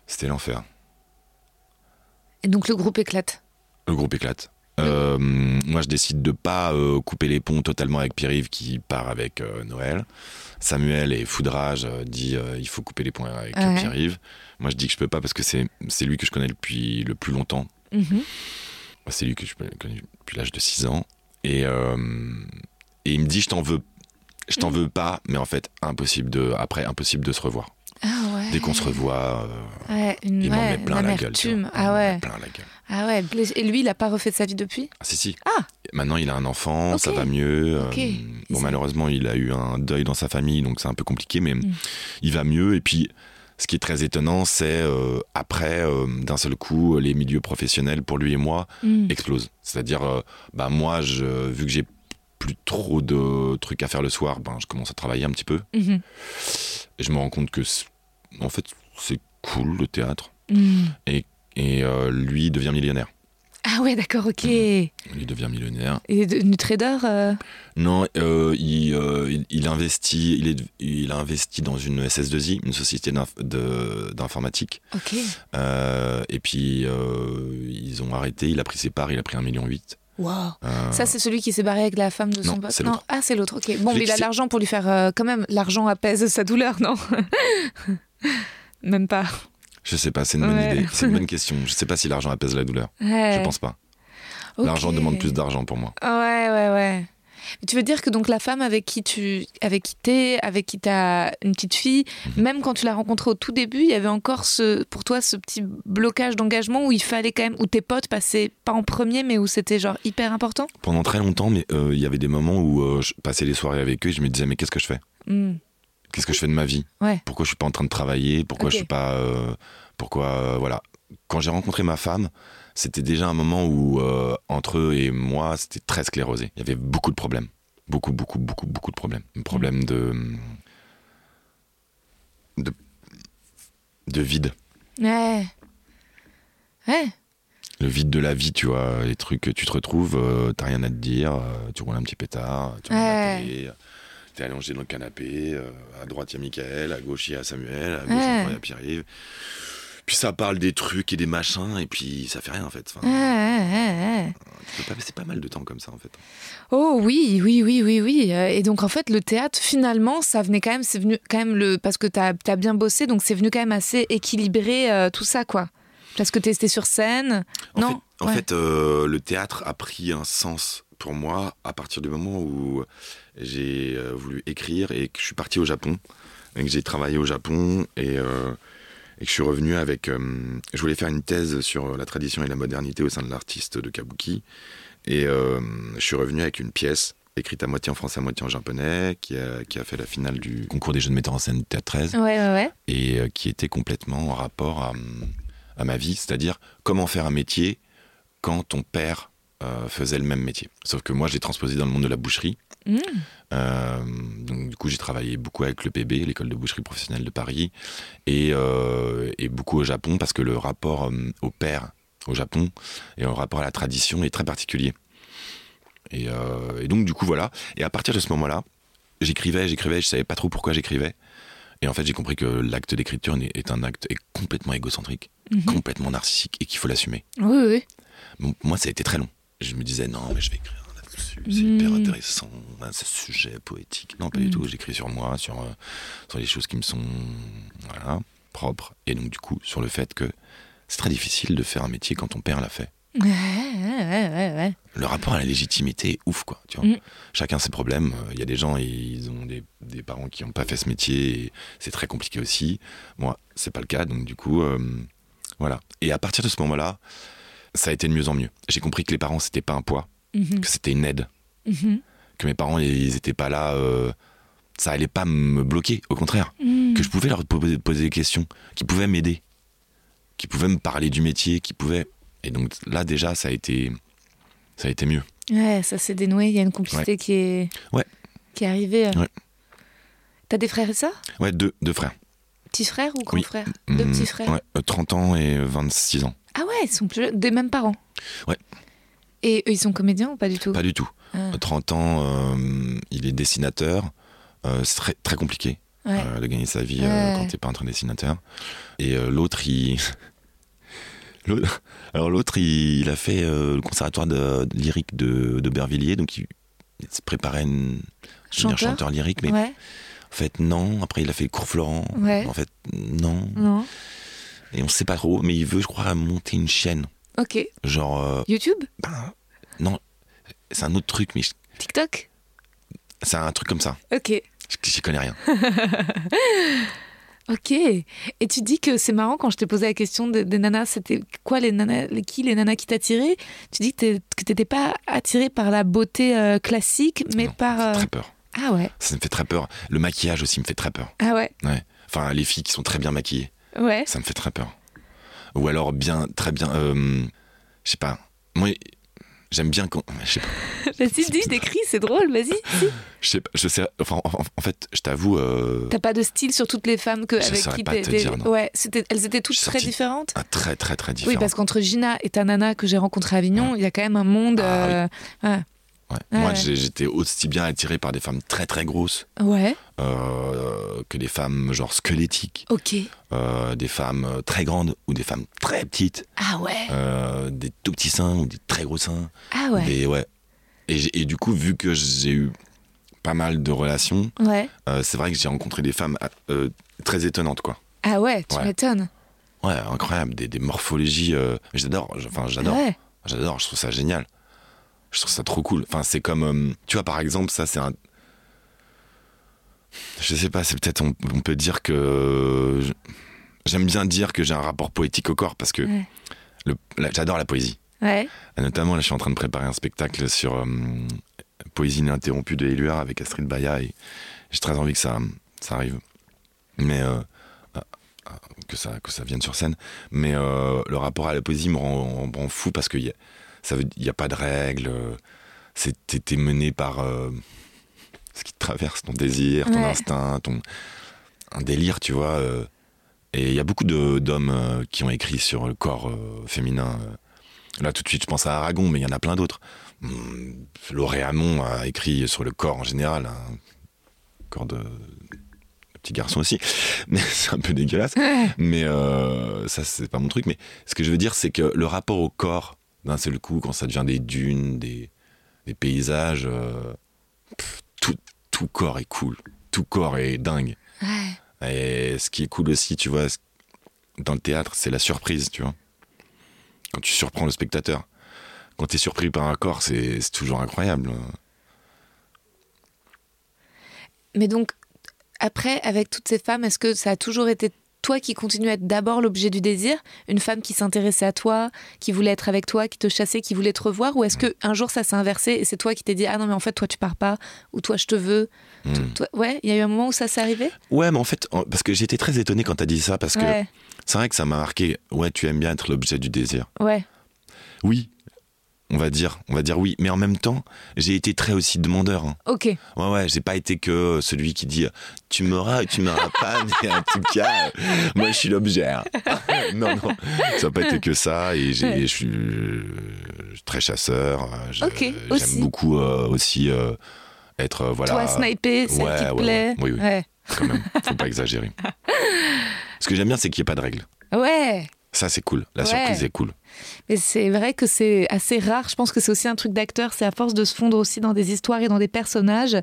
C'était l'enfer. Et donc le groupe éclate. Le groupe éclate. Euh, moi, je décide de pas euh, couper les ponts totalement avec Pierre-Yves qui part avec euh, Noël. Samuel et Foudrage dit il faut couper les ponts avec Ouais. Pierre-Yves. Moi, je dis que je peux pas parce que c'est c'est lui que je connais depuis le plus longtemps. Mhm. C'est lui que je connais depuis l'âge de 6 ans. Et, et il me dit je t'en veux, je t'en veux pas, mais en fait impossible de après impossible de se revoir. Ah ouais. Dès qu'on se revoit, euh, Ouais, une, il m'en ouais, met plein la gueule. tu vois. Ah met ouais. Plein la gueule. Ah ouais. Et lui, il a pas refait de sa vie depuis? Ah, si, si. Ah. Maintenant, il a un enfant, ça va mieux. Euh, bon, malheureusement, il a eu un deuil dans sa famille, donc c'est un peu compliqué, mais Mm. il va mieux. Et puis, ce qui est très étonnant, c'est euh, après, euh, d'un seul coup, les milieux professionnels, pour lui et moi, Mm. explosent. C'est-à-dire, bah, moi, je, vu que j'ai plus trop de trucs à faire le soir, ben, je commence à travailler un petit peu. Mhm. Et je me rends compte que, c'est- en fait, c'est cool le théâtre. Mm. Et euh, lui devient millionnaire. Ah ouais, d'accord, ok. Et Lui devient millionnaire. devenu trader euh, Non, euh, il, euh, il, il investit, il, est, il a investi dans une SS2I, une société d'informatique. Ok. Et puis ils ont arrêté, il a pris ses parts, il a pris un million huit. Wow. Euh, Ça, c'est celui qui s'est barré avec la femme de son Non, pote Non, ah, c'est l'autre, ok. Bon, mais il a l'argent pour lui faire. euh, quand même, l'argent apaise sa douleur, non Même pas. je sais pas, c'est une bonne Ouais. idée, c'est une bonne question. Je sais pas si l'argent apaise la douleur. Ouais. Je pense pas. L'argent demande plus d'argent pour moi. Ouais, ouais, ouais. Mais tu veux dire que donc la femme avec qui tu avec qui t'es, avec qui t'as une petite fille, Mhm. même quand tu l'as rencontrée au tout début, il y avait encore ce pour toi ce petit blocage d'engagement où il fallait quand même où tes potes passaient pas en premier mais où c'était genre hyper important? Pendant très longtemps, mais euh, il y avait des moments où euh, je passais les soirées avec eux et je me disais mais qu'est-ce que je fais? Hmm. Qu'est-ce que je fais de ma vie? Ouais. Pourquoi je suis pas en train de travailler? Pourquoi Ok. je suis pas euh, Pourquoi voilà Quand j'ai rencontré ma femme, c'était déjà un moment où euh, entre eux et moi, c'était très sclérosé. Il y avait beaucoup de problèmes, beaucoup, beaucoup, beaucoup, beaucoup de problèmes. Un problème de de de vide, Ouais. Ouais. le vide de la vie, tu vois, les trucs que tu te retrouves, euh, t'as rien à te dire, euh, tu roules un petit pétard, tu Ouais. t'es allongé dans le canapé, euh, à droite il y a Michael, à gauche il y a Samuel, à gauche Ouais. il y a Pierre-Yves. Puis ça parle des trucs et des machins, et puis ça fait rien en fait. Enfin, ouais. tu peux pas passer pas mal de temps comme ça en fait. Oh oui, oui, oui, oui, oui. Euh, Et donc en fait, le théâtre, finalement, ça venait quand même, c'est venu quand même le parce que t'as as bien bossé, donc c'est venu quand même assez équilibrer euh, tout ça, quoi. Parce que t'es sur scène. En non? fait, en Ouais. fait, euh, le théâtre a pris un sens pour moi à partir du moment où j'ai voulu écrire et que je suis parti au Japon, et que j'ai travaillé au Japon et, euh, et que je suis revenu avec. euh, je voulais faire une thèse sur la tradition et la modernité au sein de l'artiste de Kabuki. Et euh, je suis revenu avec une pièce écrite à moitié en français, à moitié en japonais, qui a, qui a fait la finale du concours des jeunes metteurs en scène Théâtre 13 Ouais, ouais, ouais. et euh, qui était complètement en rapport à, à ma vie, c'est-à-dire comment faire un métier quand ton père faisait le même métier. Sauf que moi, j'ai transposé dans le monde de la boucherie. Euh, donc, du coup, j'ai travaillé beaucoup avec le PB, l'école de boucherie professionnelle de Paris, et, euh, et beaucoup au Japon, parce que le rapport euh, au père au Japon et le rapport à la tradition est très particulier. Et, et donc, du coup, voilà. Et à partir de ce moment-là, j'écrivais, j'écrivais, je savais pas trop pourquoi j'écrivais. Et en fait, j'ai compris que l'acte d'écriture est un acte est complètement égocentrique, Mhm. complètement narcissique et qu'il faut l'assumer. Oui, oui. Bon, moi, ça a été très long. Je me disais, non, mais je vais écrire c'est hyper intéressant, hein, ce sujet poétique. Non, pas du Mm. tout, j'écris sur moi, sur, euh, sur les choses qui me sont voilà, propres. Et donc, du coup, sur le fait que c'est très difficile de faire un métier quand ton père l'a fait. Ouais, ouais, ouais. Le rapport à la légitimité est ouf, quoi. Tu vois. Mm. Chacun ses problèmes. Euh, Il y a des gens, ils ont des, des parents qui n'ont pas fait ce métier, et c'est très compliqué aussi. Moi, c'est pas le cas, donc du coup, euh, voilà. Et à partir de ce moment-là, ça a été de mieux en mieux. J'ai compris que les parents, c'était pas un poids, Mhm, que c'était une aide, mhm, que mes parents, ils étaient pas là, euh, ça allait pas me bloquer, au contraire, mhm. que je pouvais leur poser, poser des questions, qu'ils pouvaient m'aider, qu'ils pouvaient me parler du métier, qu'ils pouvaient. Et donc là, déjà, ça a été, ça a été mieux. Ouais, ça s'est dénoué. Il y a une complicité qui est. Ouais. Qui est arrivée. euh. Ouais. T'as des frères et sœurs? Ouais, deux, deux frères. Petits frères ou grands Oui. frères? Deux Mm, petits frères? Ouais, euh, 30 ans et 26 ans. Ah ouais, ils sont plus des mêmes parents? Ouais. Et eux, ils sont comédiens ou pas du tout Pas du tout. Ah. 30 ans, euh, il est dessinateur. Euh, c'est très, très compliqué Ouais. euh, de gagner sa vie Ouais. quand t'es peintre dessinateur. Et l'autre, il. l'autre- Alors l'autre, il, il a fait le conservatoire de, de lyrique de, d'Aubervilliers, donc il, il se préparait à une, devenir Chanteur chanteur lyrique, mais Ouais. en fait non. Après, il a fait le cours Florent. En fait, non. Non. Et on sait pas trop, mais il veut, je crois, monter une chaîne. Ok. Genre, euh, YouTube? Ben, non, c'est un autre truc, mais je- TikTok? C'est un truc comme ça. Ok. Je- J'y connais rien. Ok. Et tu dis que c'est marrant quand je t'ai posé la question des, des nanas, c'était quoi les nanas, les, qui les nanas qui t'attiraient? Tu dis que t'es- que t'étais pas attiré par la beauté euh, classique, mais Non, par. euh, Très peur. Ah ouais. Ça me fait très peur. Le maquillage aussi me fait très peur. Ah ouais. Ouais. Enfin, les filles qui sont très bien maquillées, Ouais. ça me fait très peur. Ou alors bien, très bien. euh, je sais pas. Moi, j'aime bien quand. Je sais pas. Vas-y, dis, je t'écris, c'est drôle, vas-y. Je sais pas. Je sais. Enfin, en, en fait, je t'avoue. euh, T'as pas de style sur toutes les femmes que, Je avec qui pas te t'es- dire, non. Ouais, c'était- elles étaient toutes très différentes. un très, très, très différent. Oui, parce qu'entre Gina et ta nana que j'ai rencontrée à Avignon, il y a quand même un monde. Ah euh, ouais. Ouais. Moi, ouais. j'étais aussi bien attiré par des femmes très, très grosses Ouais, euh, que des femmes genre squelettiques, ok. euh, des femmes euh, très grandes ou des femmes très petites, Ah ouais. euh, des tout petits seins ou des très gros seins. Ah ouais. Des- ouais. Et, du coup, vu que j'ai eu pas mal de relations, Ouais. c'est vrai que j'ai rencontré des femmes très étonnantes, quoi. Ah ouais, tu Ouais. m'étonnes. Ouais, incroyable, des, des morphologies. j'adore, enfin j'adore, Ouais. j'adore, je trouve ça génial. Je trouve ça trop cool. Enfin, c'est comme, euh, tu vois, par exemple, ça c'est un. Je sais pas, c'est peut-être, on, on peut dire que. J'aime bien dire que j'ai un rapport poétique au corps parce que Ouais. j'adore la poésie. Ouais. Notamment, là, je suis en train de préparer un spectacle sur euh, Poésie ininterrompue de Éluard avec Astrid Baya et j'ai très envie que ça, ça arrive. Mais euh, euh, que, ça, que ça vienne sur scène. Mais euh, le rapport à la poésie me rend, me rend fou parce qu'il veut- il y a pas de règles. euh, t'es mené par euh, ce qui te traverse, ton désir, ton Ouais. instinct, ton, un délire, tu vois. euh. et il y a beaucoup d'hommes euh, qui ont écrit sur le corps féminin. Là, tout de suite, je pense à Aragon, mais il y en a plein d'autres. Hum, Lauré Hamon a écrit sur le corps en général, un corps de, de petit garçon aussi, mais c'est un peu dégueulasse. Mais euh, ça, c'est pas mon truc. Mais ce que je veux dire, c'est que le rapport au corps, d'un seul coup, quand ça devient des dunes, des, des paysages, euh, pff, tout, tout corps est cool. Tout corps est dingue. Ouais. Et ce qui est cool aussi, tu vois, dans le théâtre, c'est la surprise, tu vois. Quand tu surprends le spectateur. Quand tu es surpris par un corps, c'est toujours incroyable. Mais donc, après, avec toutes ces femmes, est-ce que ça a toujours été toi qui continues à être d'abord l'objet du désir Une femme qui s'intéressait à toi, qui voulait être avec toi, qui te chassait, qui voulait te revoir Ou est-ce que un jour ça s'est inversé et c'est toi qui t'es dit Ah non, mais en fait, toi tu pars pas Ou toi je te veux Hmm. Toi- Ouais, il y a eu un moment où ça s'est arrivé? Ouais, mais en fait, parce que j'étais très étonné quand t'as dit ça, parce que c'est vrai que ça m'a marqué. Ouais, tu aimes bien être l'objet du désir. ouais. Oui, on va dire, on va dire oui. Mais en même temps, j'ai été très aussi demandeur. hein. Ok. Ouais, ouais, j'ai pas été que celui qui dit tu m'auras tu m'auras pas, mais en tout cas, euh, moi je suis l'objet. hein. non, non, ça n'a pas été que ça. Et je suis euh, très chasseur. euh, je- Ok, aussi. J'aime beaucoup euh, aussi euh, être, euh, voilà. Toi, sniper, ouais, qui te ouais, plaît. ouais. Oui, oui. Quand même, faut pas exagérer. Ce que j'aime bien, c'est qu'il n'y ait pas de règles. Ouais. Ça, c'est cool. La surprise est cool. Mais c'est vrai que c'est assez rare. Je pense que c'est aussi un truc d'acteur. C'est à force de se fondre aussi dans des histoires et dans des personnages,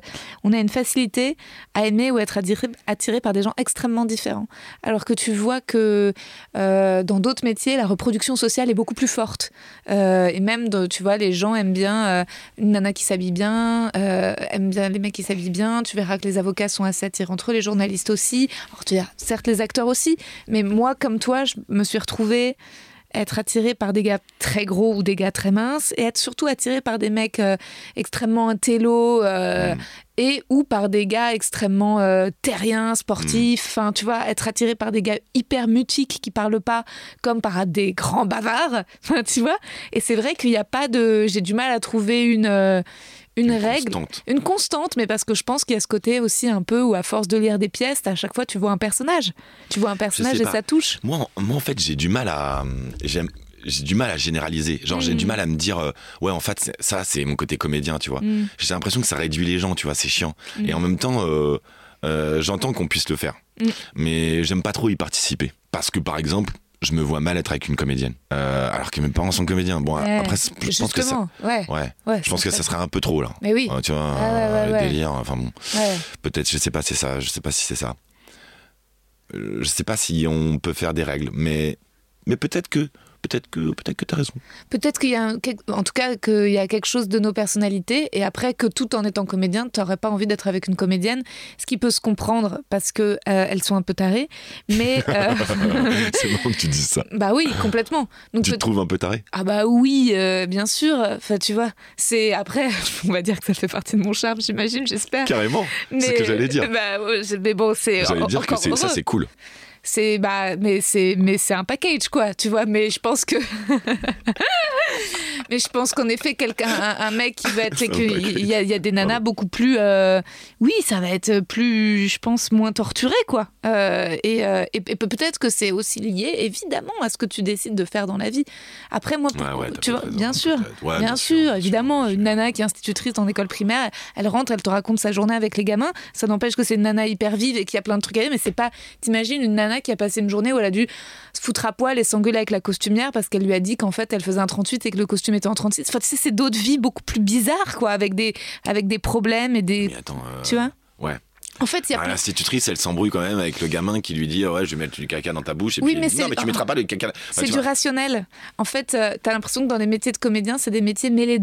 on a une facilité à aimer ou être attiré, par des gens extrêmement différents. Alors que tu vois que euh, dans d'autres métiers, la reproduction sociale est beaucoup plus forte. Euh, et même, tu vois, les gens aiment bien euh, une nana qui s'habille bien, aiment bien les mecs qui s'habillent bien. Tu verras que les avocats sont assez attirés entre eux, les journalistes aussi. Alors, tu dis, certes, les acteurs aussi. Mais moi, comme toi, je me suis retrouvée être attiré par des gars très gros ou des gars très minces et être surtout attiré par des mecs euh, extrêmement intello euh, Mm. et ou par des gars extrêmement euh, terriens, sportifs. Mm. Enfin, tu vois, être attiré par des gars hyper mutiques qui parlent pas comme par des grands bavards. Enfin, tu vois. Et c'est vrai qu'il n'y a pas de. J'ai du mal à trouver une. Une, règle, constante. une constante, mais parce que je pense qu'il y a ce côté aussi un peu où à force de lire des pièces, à chaque fois tu vois un personnage. Tu vois un personnage et pas. ça touche. Moi, en- moi, en fait, j'ai du mal à. J'aime. J'ai du mal à généraliser. Genre, j'ai Mm. du mal à me dire, euh, ouais, en fait, ça, c'est mon côté comédien, tu vois. Mm. J'ai l'impression que ça réduit les gens, tu vois, c'est chiant. Mm. Et en même temps, euh, euh, j'entends qu'on puisse le faire. Mm. Mais j'aime pas trop y participer. Parce que, par exemple, je me vois mal être avec une comédienne. Euh, alors que mes parents sont comédiens. Bon, Ouais. après, je pense que ça. Ouais. Ouais. ouais, Je pense que ça serait un peu trop, là. Mais oui. Euh, tu vois, Ah le ouais. délire, enfin bon. Peut-être, je sais pas, c'est ça. Je sais pas si c'est ça. Euh, Je sais pas si on peut faire des règles, mais mais peut-être que peut-être que peut-être que t'as raison. Peut-être qu'il y a, un- en tout cas, qu'il y a quelque chose de nos personnalités, et après que tout en étant comédien, tu n'aurais pas envie d'être avec une comédienne, ce qui peut se comprendre parce que euh, elles sont un peu tarées, mais euh, c'est bon que tu dises ça. bah oui, complètement. Donc Tu te trouves un peu taré ah bah oui, euh, bien sûr. Enfin, tu vois, c'est après, on va dire que ça fait partie de mon charme, j'imagine, j'espère. Carrément. C'est ce que j'allais dire. Bah, mais bon, c'est J'allais dire que ça c'est cool. C'est bah mais c'est mais c'est un package quoi, tu vois. Mais je pense que mais je pense qu'en effet quelqu'un un, un mec qui va être c'est il y a, y des nanas beaucoup plus euh, oui ça va être plus je pense moins torturé quoi. Euh, et, euh, et, et peut-être que c'est aussi lié évidemment à ce que tu décides de faire dans la vie. Après moi Ouais, ouais, t'as tu vois bien sûr bien, sûr, évidemment une nana qui est institutrice dans l'école primaire elle rentre elle te raconte sa journée avec les gamins ça n'empêche que c'est une nana hyper vive et qui a plein de trucs à dire mais c'est pas t'imagines une nana qui a passé une journée où elle a dû se foutre à poil et s'engueuler avec la costumière parce qu'elle lui a dit qu'en fait elle faisait un 38 et que le costume était en 36 enfin tu sais c'est d'autres vies beaucoup plus bizarres quoi avec des avec des problèmes et des Mais attends. euh, tu vois? Ouais. En fait a Ah, L'institutrice, elle s'embrouille quand même avec le gamin qui lui dit ouais, je vais mettre du caca dans ta bouche. Et Oui, puis, mais dit, c'est- non, mais tu mettras pas le caca. Enfin, C'est tu du vois. rationnel. En fait, euh, t'as l'impression que dans les métiers de comédien, c'est des métiers mêlés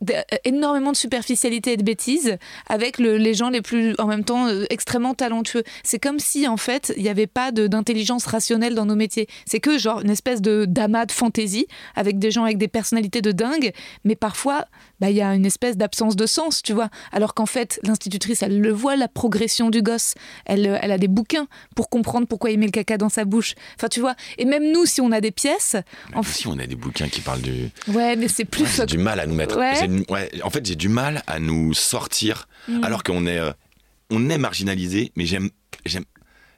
d'énormément de superficialité et de bêtises, avec le- les gens les plus, en même temps, euh, extrêmement talentueux. C'est comme si, en fait, il n'y avait pas d'intelligence rationnelle dans nos métiers. C'est que, genre, une espèce de d'amas de fantaisie, avec des gens avec des personnalités de dingue, mais parfois, bah, il y a une espèce d'absence de sens, tu vois. Alors qu'en fait, l'institutrice, elle le voit, la progression du gosse. Elle, euh, elle a des bouquins pour comprendre pourquoi il met le caca dans sa bouche. Enfin, tu vois. Et même nous, si on a des pièces, en Mais fait. Si on a des bouquins qui parlent du. Ouais, mais c'est plus. Ouais, j'ai du mal à nous mettre. Ouais. ouais, en fait, j'ai du mal à nous sortir, Mm. alors qu'on est, euh, on est marginalisé, mais j'aime, j'aime,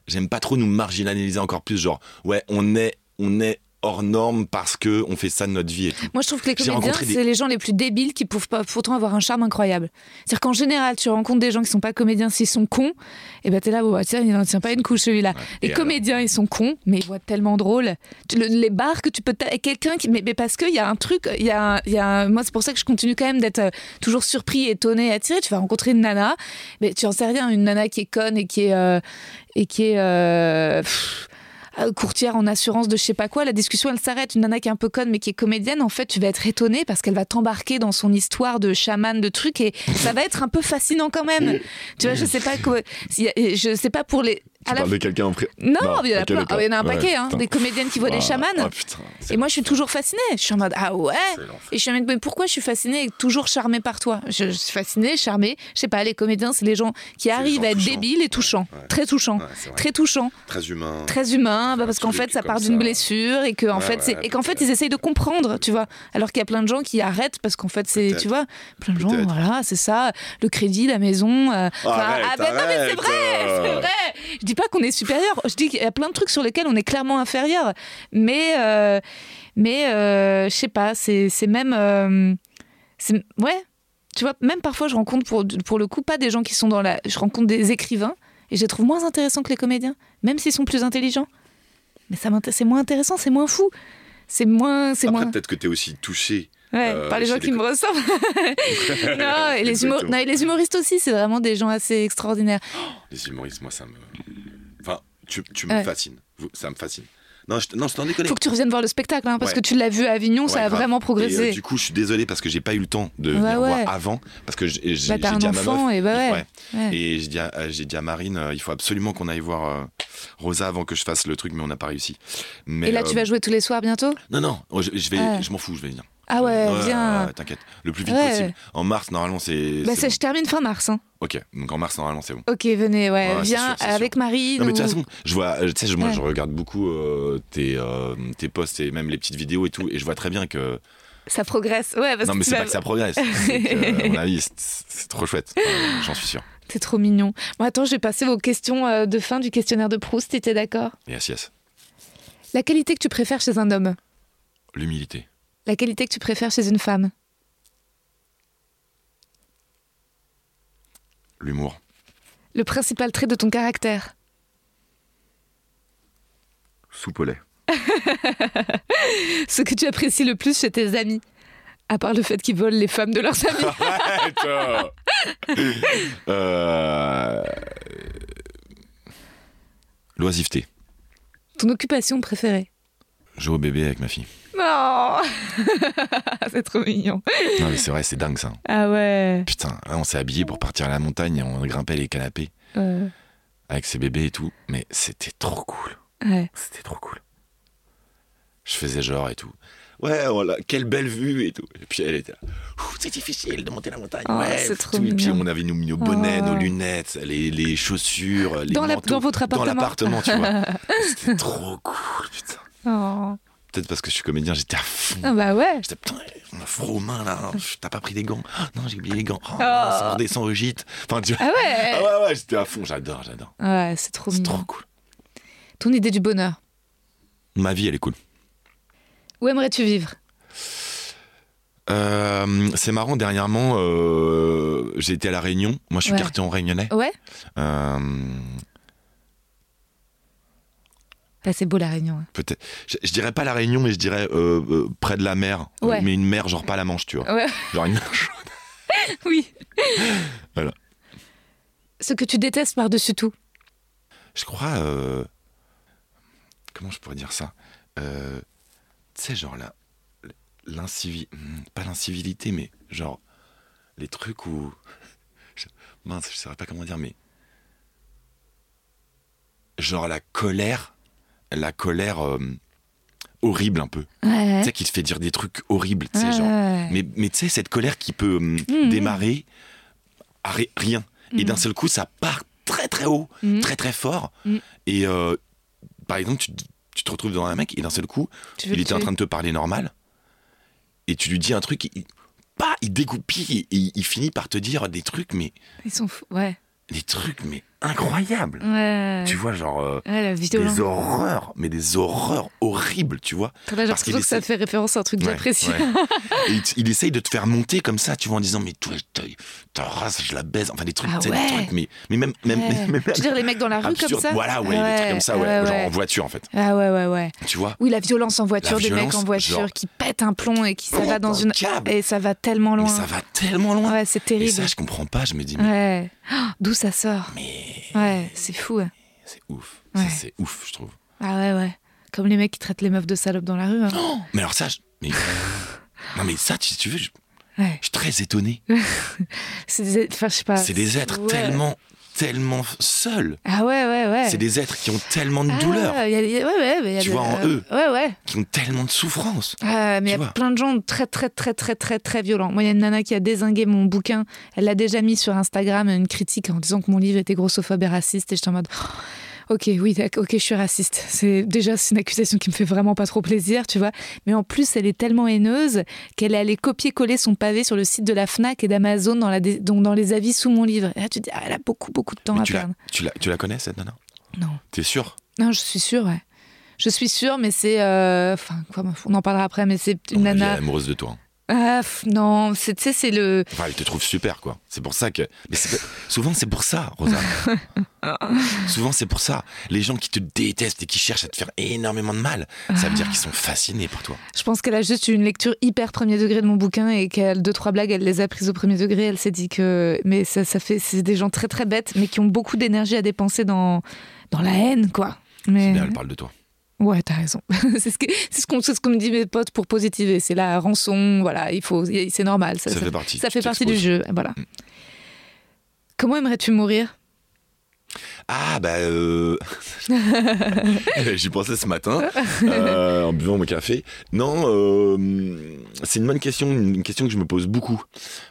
j'aime pas trop nous marginaliser encore plus. Genre, ouais, on est, on est hors norme parce que on fait ça de notre vie et tout. Moi, je trouve que les comédiens, des- c'est les gens les plus débiles qui peuvent pas pourtant avoir un charme incroyable. C'est-à-dire qu'en général, tu rencontres des gens qui sont pas comédiens, s'ils sont cons, et ben t'es là, bah, tiens, il n'en tient pas une couche celui-là. Les Et comédiens, ils sont cons, mais ils voient tellement drôle. Tu- le- les bars que tu peux. Quelqu'un qui. Mais, mais parce qu'il y a un truc, il y a, un- il y a un- Moi, c'est pour ça que je continue quand même d'être euh, toujours surpris, étonné, attiré. Tu vas rencontrer une nana, mais tu en sais rien, une nana qui est conne et qui est. euh, et qui est. euh, pff, euh, courtière en assurance de je sais pas quoi, la discussion elle s'arrête. Une nana qui est un peu conne mais qui est comédienne, en fait, tu vas être étonné parce qu'elle va t'embarquer dans son histoire de chaman, de trucs et ça va être un peu fascinant quand même. tu vois, je sais pas quoi, si- je sais pas pour les. À la- de quelqu'un en pré... Non, il y en a ok, plein. d'accord. Ah, il y en a un Ouais, paquet, hein, des comédiennes qui voient des Ah, chamans. ah, putain, c'est- Et moi, je suis toujours fascinée. Je suis en mode ah ouais. Et je suis en mode mais pourquoi je suis fascinée et toujours charmée par toi? Je, je suis fascinée, charmée. Je sais pas, les comédiens, c'est les gens qui arrivent gens à être touchants. débiles et touchants, Ouais. très touchants, Ouais, vrai. très touchants très humain. très humain bah, parce qu'en fait ça part d'une blessure et que en Ouais, fait c'est et qu'en fait ils essayent de comprendre tu vois alors qu'il y a plein de gens qui arrêtent parce qu'en fait c'est tu vois plein de gens voilà c'est ça le crédit la maison euh, ah, ben non mais c'est vrai euh. c'est vrai je dis pas qu'on est supérieur je dis qu'il y a plein de trucs sur lesquels on est clairement inférieur mais euh, mais euh, je sais pas c'est même euh, ouais tu vois même parfois je rencontre pour pour le coup pas des gens qui sont dans la je rencontre des écrivains et je les trouve moins intéressants que les comédiens même s'ils sont plus intelligents mais c'est moins intéressant, c'est moins fou. C'est moins. Après, moins. peut-être que t'es aussi touché. Ouais, euh, par les gens qui les me ressemblent. non, et les, humo- Exactement. non, et les humoristes aussi, c'est vraiment des gens assez extraordinaires. Les humoristes, moi, ça me. Enfin, tu, tu me Ouais. fascines. Ça me fascine. Non, je, non, je t'en déconne. Faut que tu reviennes voir le spectacle, hein, parce Ouais. que tu l'as vu à Avignon, ça a grave. vraiment Et, progressé. euh, du coup, je suis désolé parce que j'ai pas eu le temps de Ouais, venir ouais. voir avant. Parce que j'ai Bah, j'ai un dit à ma enfant meuf, et bah. Et j'ai dit, à- dit Marine, euh, il faut absolument qu'on aille voir. euh, Rosa avant que je fasse le truc, mais on n'a pas réussi. Mais, Et là, tu vas jouer tous les soirs bientôt? Non, non, oh, je, je vais, Ah. je m'en fous, je vais venir. Ah ouais, viens. T'inquiète, le plus vite Ouais. possible. En mars, normalement, c'est. Bah, c'est ça, bon. je termine fin mars. hein. Ok, donc en mars, normalement, c'est bon. Ok, venez, ouais. Viens sûr, avec Marie. Non mais de toute façon, je vois, euh, tu sais, moi Ouais. je regarde beaucoup euh, tes, euh, tes posts et même les petites vidéos et tout, et je vois très bien que. Ça progresse. Ouais, parce non mais que tu c'est pas que ça progresse, c'est que, à mon avis, c'est- c'est trop chouette, j'en suis sûr. T'es trop mignon. Bon, attends, je vais passer aux questions de fin du questionnaire de Proust, t'étais d'accord Yes, yes. La qualité que tu préfères chez un homme? L'humilité, La qualité que tu préfères chez une femme l'humour, Le principal trait de ton caractère lait. Ce que tu apprécies le plus chez tes amis À part le fait qu'ils volent les femmes de leurs amis. euh... L'oisiveté. ton occupation préférée Jouer au bébé avec ma fille. Non C'est trop mignon. Non mais c'est vrai, c'est dingue ça. Ah ouais. Putain, on s'est habillé pour partir à la montagne, on grimpait les canapés avec ses bébés et tout, mais c'était trop cool. ouais. C'était trop cool. Je faisais genre et tout. Ouais, voilà, quelle belle vue et tout. Et puis elle était là. C'est difficile de monter la montagne. Oh, ouais, c'est trop tout. Et puis mignon. on avait nos, nos bonnets, Oh. nos lunettes, les, les chaussures, les Dans la- manteaux. dans votre Dans appartement. l'appartement, tu vois. C'était trop cool, putain. Oh. Peut-être parce que je suis comédien, j'étais à fond. Ah bah ouais. J'étais putain, on a froid aux mains là. T'as pas pris des gants Ah, Non, j'ai oublié les gants. Oh, Oh. Ça redescend au gîte. Enfin, tu. Ah ouais. Ah ouais, ouais, j'étais à fond. J'adore, j'adore. Ouais, c'est trop C'est trop cool. Ton idée du bonheur Ma vie, elle est cool. Où aimerais-tu vivre? Euh, c'est marrant, dernièrement, euh, j'ai été à La Réunion. Moi, je suis Ouais. carton réunionnais. Ouais Euh, Ah, C'est beau la Réunion. ouais. peut-être. Je, je dirais pas La Réunion, mais je dirais euh, euh, près de la mer. Ouais. Mais une mer, genre pas la Manche, tu vois. Ouais, Genre une mer chaude. oui. Voilà. Ce que tu détestes par-dessus tout. Je crois. euh, comment je pourrais dire ça Tu sais, genre là. L'incivilité. Pas l'incivilité, mais genre. Les trucs où. je- mince, je saurais pas comment dire, mais. Genre la colère. La colère. euh, horrible un peu. Ouais. Tu sais, qui te fait dire des trucs horribles, tu sais, Ouais, genre. Mais, mais tu sais, cette colère qui peut hum, Mhm. démarrer à ri- rien. Et d'un seul coup, ça part très très haut, très très fort. Et euh, par exemple, tu, tu te retrouves devant un mec et d'un seul coup, Tu il était en train de te parler normal. Et tu lui dis un truc, il, pas, il dégoupille et il, il finit par te dire des trucs, mais Ils sont fous. Ouais. des trucs, mais incroyables. Ouais. Tu vois, genre euh, Ouais, des horreurs, mais des horreurs horribles, tu vois. Là, parce qu'il que ça fait référence à un truc Ouais, j'apprécie. ouais. Et il, il essaye de te faire monter comme ça, tu vois, en disant mais toi, ta, race, je la baise. Enfin des trucs, Ah des trucs, mais, mais même, même, Tu veux dire les mecs dans la rue comme ça Voilà, ouais, des trucs comme ça, ouais, ouais, genre en voiture en fait. Ah ouais, ouais, ouais. Tu vois Oui, la violence en voiture, des mecs en voiture genre- qui pètent un plomb et qui ça va dans une. un câble. Et ça va tellement loin. Mais ça va tellement loin. Ouais, c'est Et terrible. ça, je comprends pas. Je me dis. Oh, D'où ça sort? Mais Ouais, c'est fou. ouais. c'est ouf. Ouais. C'est ouf, je trouve. Ah ouais, ouais. Comme les mecs qui traitent les meufs de salopes dans la rue. hein. Mais alors ça, je- mais non mais ça, si tu veux, je, Ouais. je suis très étonné. C'est des... Enfin, je sais pas. C'est des êtres Ouais. tellement, tellement seuls. Ah ouais, ouais, ouais. C'est des êtres qui ont tellement de Ah, douleur, y a- y a- ouais, ouais, y a Tu vois, en eux. Ouais, ouais. qui ont tellement de souffrance. Ah, mais il y a vois. plein de gens très, très, très, très, très, très violents. Moi, il y a une nana qui a désingué mon bouquin. Elle l'a déjà mis sur Instagram, une critique en disant que mon livre était grossophobe et raciste. Et j'étais en mode. oh, Ok, oui, ok, je suis raciste. C'est déjà c'est une accusation qui me fait vraiment pas trop plaisir, tu vois. Mais en plus, elle est tellement haineuse qu'elle est allée copier-coller son pavé sur le site de la Fnac et d'Amazon dans, la donc dans les avis sous mon livre. Et là, tu te dis, ah, elle a beaucoup, beaucoup de temps Mais à tu, la, perdre. tu, la, tu la connais cette nana? Non. T'es sûr Non, je suis sûre, ouais. Je suis sûre, mais c'est. euh, Enfin, quoi, on en parlera après, mais c'est une Elle est nana. amoureuse de toi. hein. Ah, non, tu sais, c'est le. Enfin, elle te trouve super, quoi. C'est pour ça que. Mais souvent, c'est pour ça, Rosa. souvent, c'est pour ça. Les gens qui te détestent et qui cherchent à te faire énormément de mal, ça veut dire qu'ils sont fascinés par toi. Je pense qu'elle a juste eu une lecture hyper premier degré de mon bouquin et qu'elle, deux, trois blagues, elle les a prises au premier degré. Elle s'est dit que. Mais ça, ça fait. C'est des gens très, très bêtes, mais qui ont beaucoup d'énergie à dépenser dans, dans la haine, quoi. Mais. Bien, elle parle de toi. Ouais, t'as raison. c'est ce que c'est ce qu'on ce qu'on me dit mes potes pour positiver. C'est la rançon, voilà, il faut, c'est normal. Ça, Ça ça- fait partie, Ça fait partie du jeu, voilà. Comment aimerais-tu mourir? Ah bah euh... j'y pensais ce matin euh, en buvant mon café. Non, euh, c'est une bonne question, une question que je me pose beaucoup.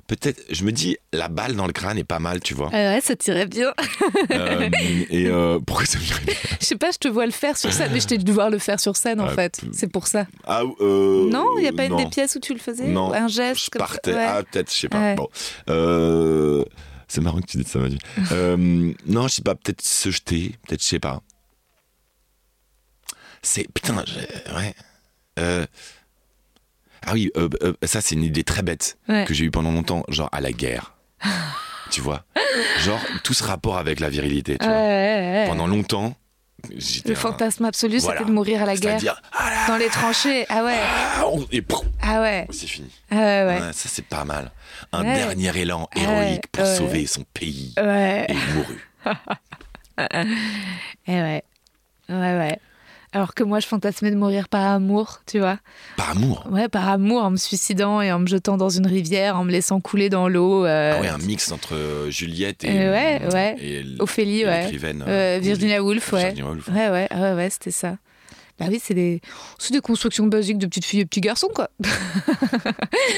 Peut-être, je me dis, la balle dans le crâne est pas mal, tu vois. Ah ouais, ça tirait bien. Et pourquoi ça m'irait bien? Je sais pas, je te vois le faire sur scène, mais je t'ai dû voir le faire sur scène en Ouais, fait. C'est pour ça. Ah, non, il n'y a pas une non. des pièces où tu le faisais? Non, Un geste Je ça? partais. Ouais. Ah, peut-être, je sais pas. Ouais. Bon. C'est marrant que tu dises ça, Manu. euh, non, je sais pas, peut-être se jeter, peut-être, je sais pas. C'est. Putain, ouais. Euh, ah oui, euh, ça, c'est une idée très bête Ouais. que j'ai eue pendant longtemps, genre à la guerre. tu vois? Genre, tout ce rapport avec la virilité, tu vois. Pendant longtemps. Le fantasme absolu, Voilà. c'était de mourir à la guerre. Ah là, Dans les tranchées. Ah ouais. ah, on- et Ah ouais. c'est fini. Ah ouais, ouais. Ça, c'est pas mal. Un Ouais. dernier élan Ouais, héroïque pour sauver son pays. Ouais. Et il mourut. Eh ouais. Ouais, ouais. Alors que moi, je fantasmais de mourir par amour, tu vois. Par amour? Ouais, par amour, en me suicidant et en me jetant dans une rivière, en me laissant couler dans l'eau. euh, Ah ouais, un mix entre euh, Juliette et, Euh, ouais, ouais. et l- Ophélie, et ouais. Euh, euh, Virginia Woolf, ouais. Virginia Woolf. Ouais, ouais, ouais, ouais, c'était ça. Bah oui, c'est des... des constructions basiques de petites filles et petits garçons, quoi.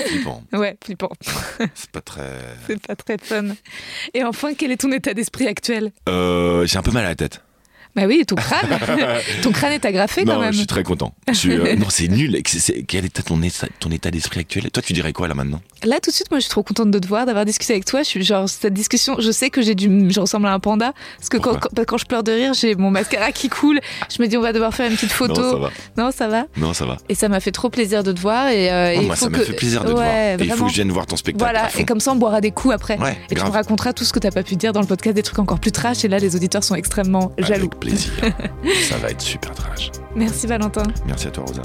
Flippant. Ouais, flippant. C'est pas très. C'est pas très fun. Et enfin, quel est ton état d'esprit actuel? Euh, J'ai un peu mal à la tête. Bah oui, ton crâne. ton crâne est agrafé quand même. je suis très content. Je euh, non, c'est nul. C'est- c'est- Quel est ton état, ton état d'esprit actuel? Toi, tu dirais quoi là maintenant? Là, tout de suite, moi, je suis trop contente de te voir, d'avoir discuté avec toi. Je suis genre, cette discussion, je sais que j'ai du, je ressemble à un panda. Parce que quand, Pourquoi? quand, quand je pleure de rire, j'ai mon mascara qui coule. Je me dis, on va devoir faire une petite photo. Non, ça va. Non, ça va. Non, ça va. Et ça m'a fait trop plaisir de te voir. Et, euh, Oh, moi, faut ça m'a que- fait plaisir de te voir. Et il faut que je vienne voir ton spectacle. Voilà, et comme ça on boira des coups après. Ouais, et tu me raconteras tout ce que t'as pas pu dire dans le podcast, des trucs encore plus trash. Et là, les auditeurs sont extrêmement jaloux. Avec plaisir. ça va être super trash. Merci Valentin. Merci à toi, Rosa.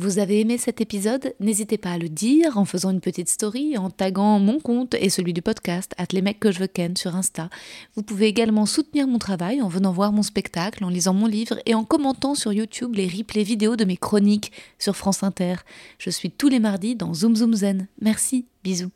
Vous avez aimé cet épisode? N'hésitez pas à le dire en faisant une petite story, en taguant mon compte et celui du podcast, at les mecs que je veux ken sur Insta. Vous pouvez également soutenir mon travail en venant voir mon spectacle, en lisant mon livre et en commentant sur YouTube les replays vidéo de mes chroniques sur France Inter. Je suis tous les mardis dans Zoom Zoom Zen. Merci, bisous.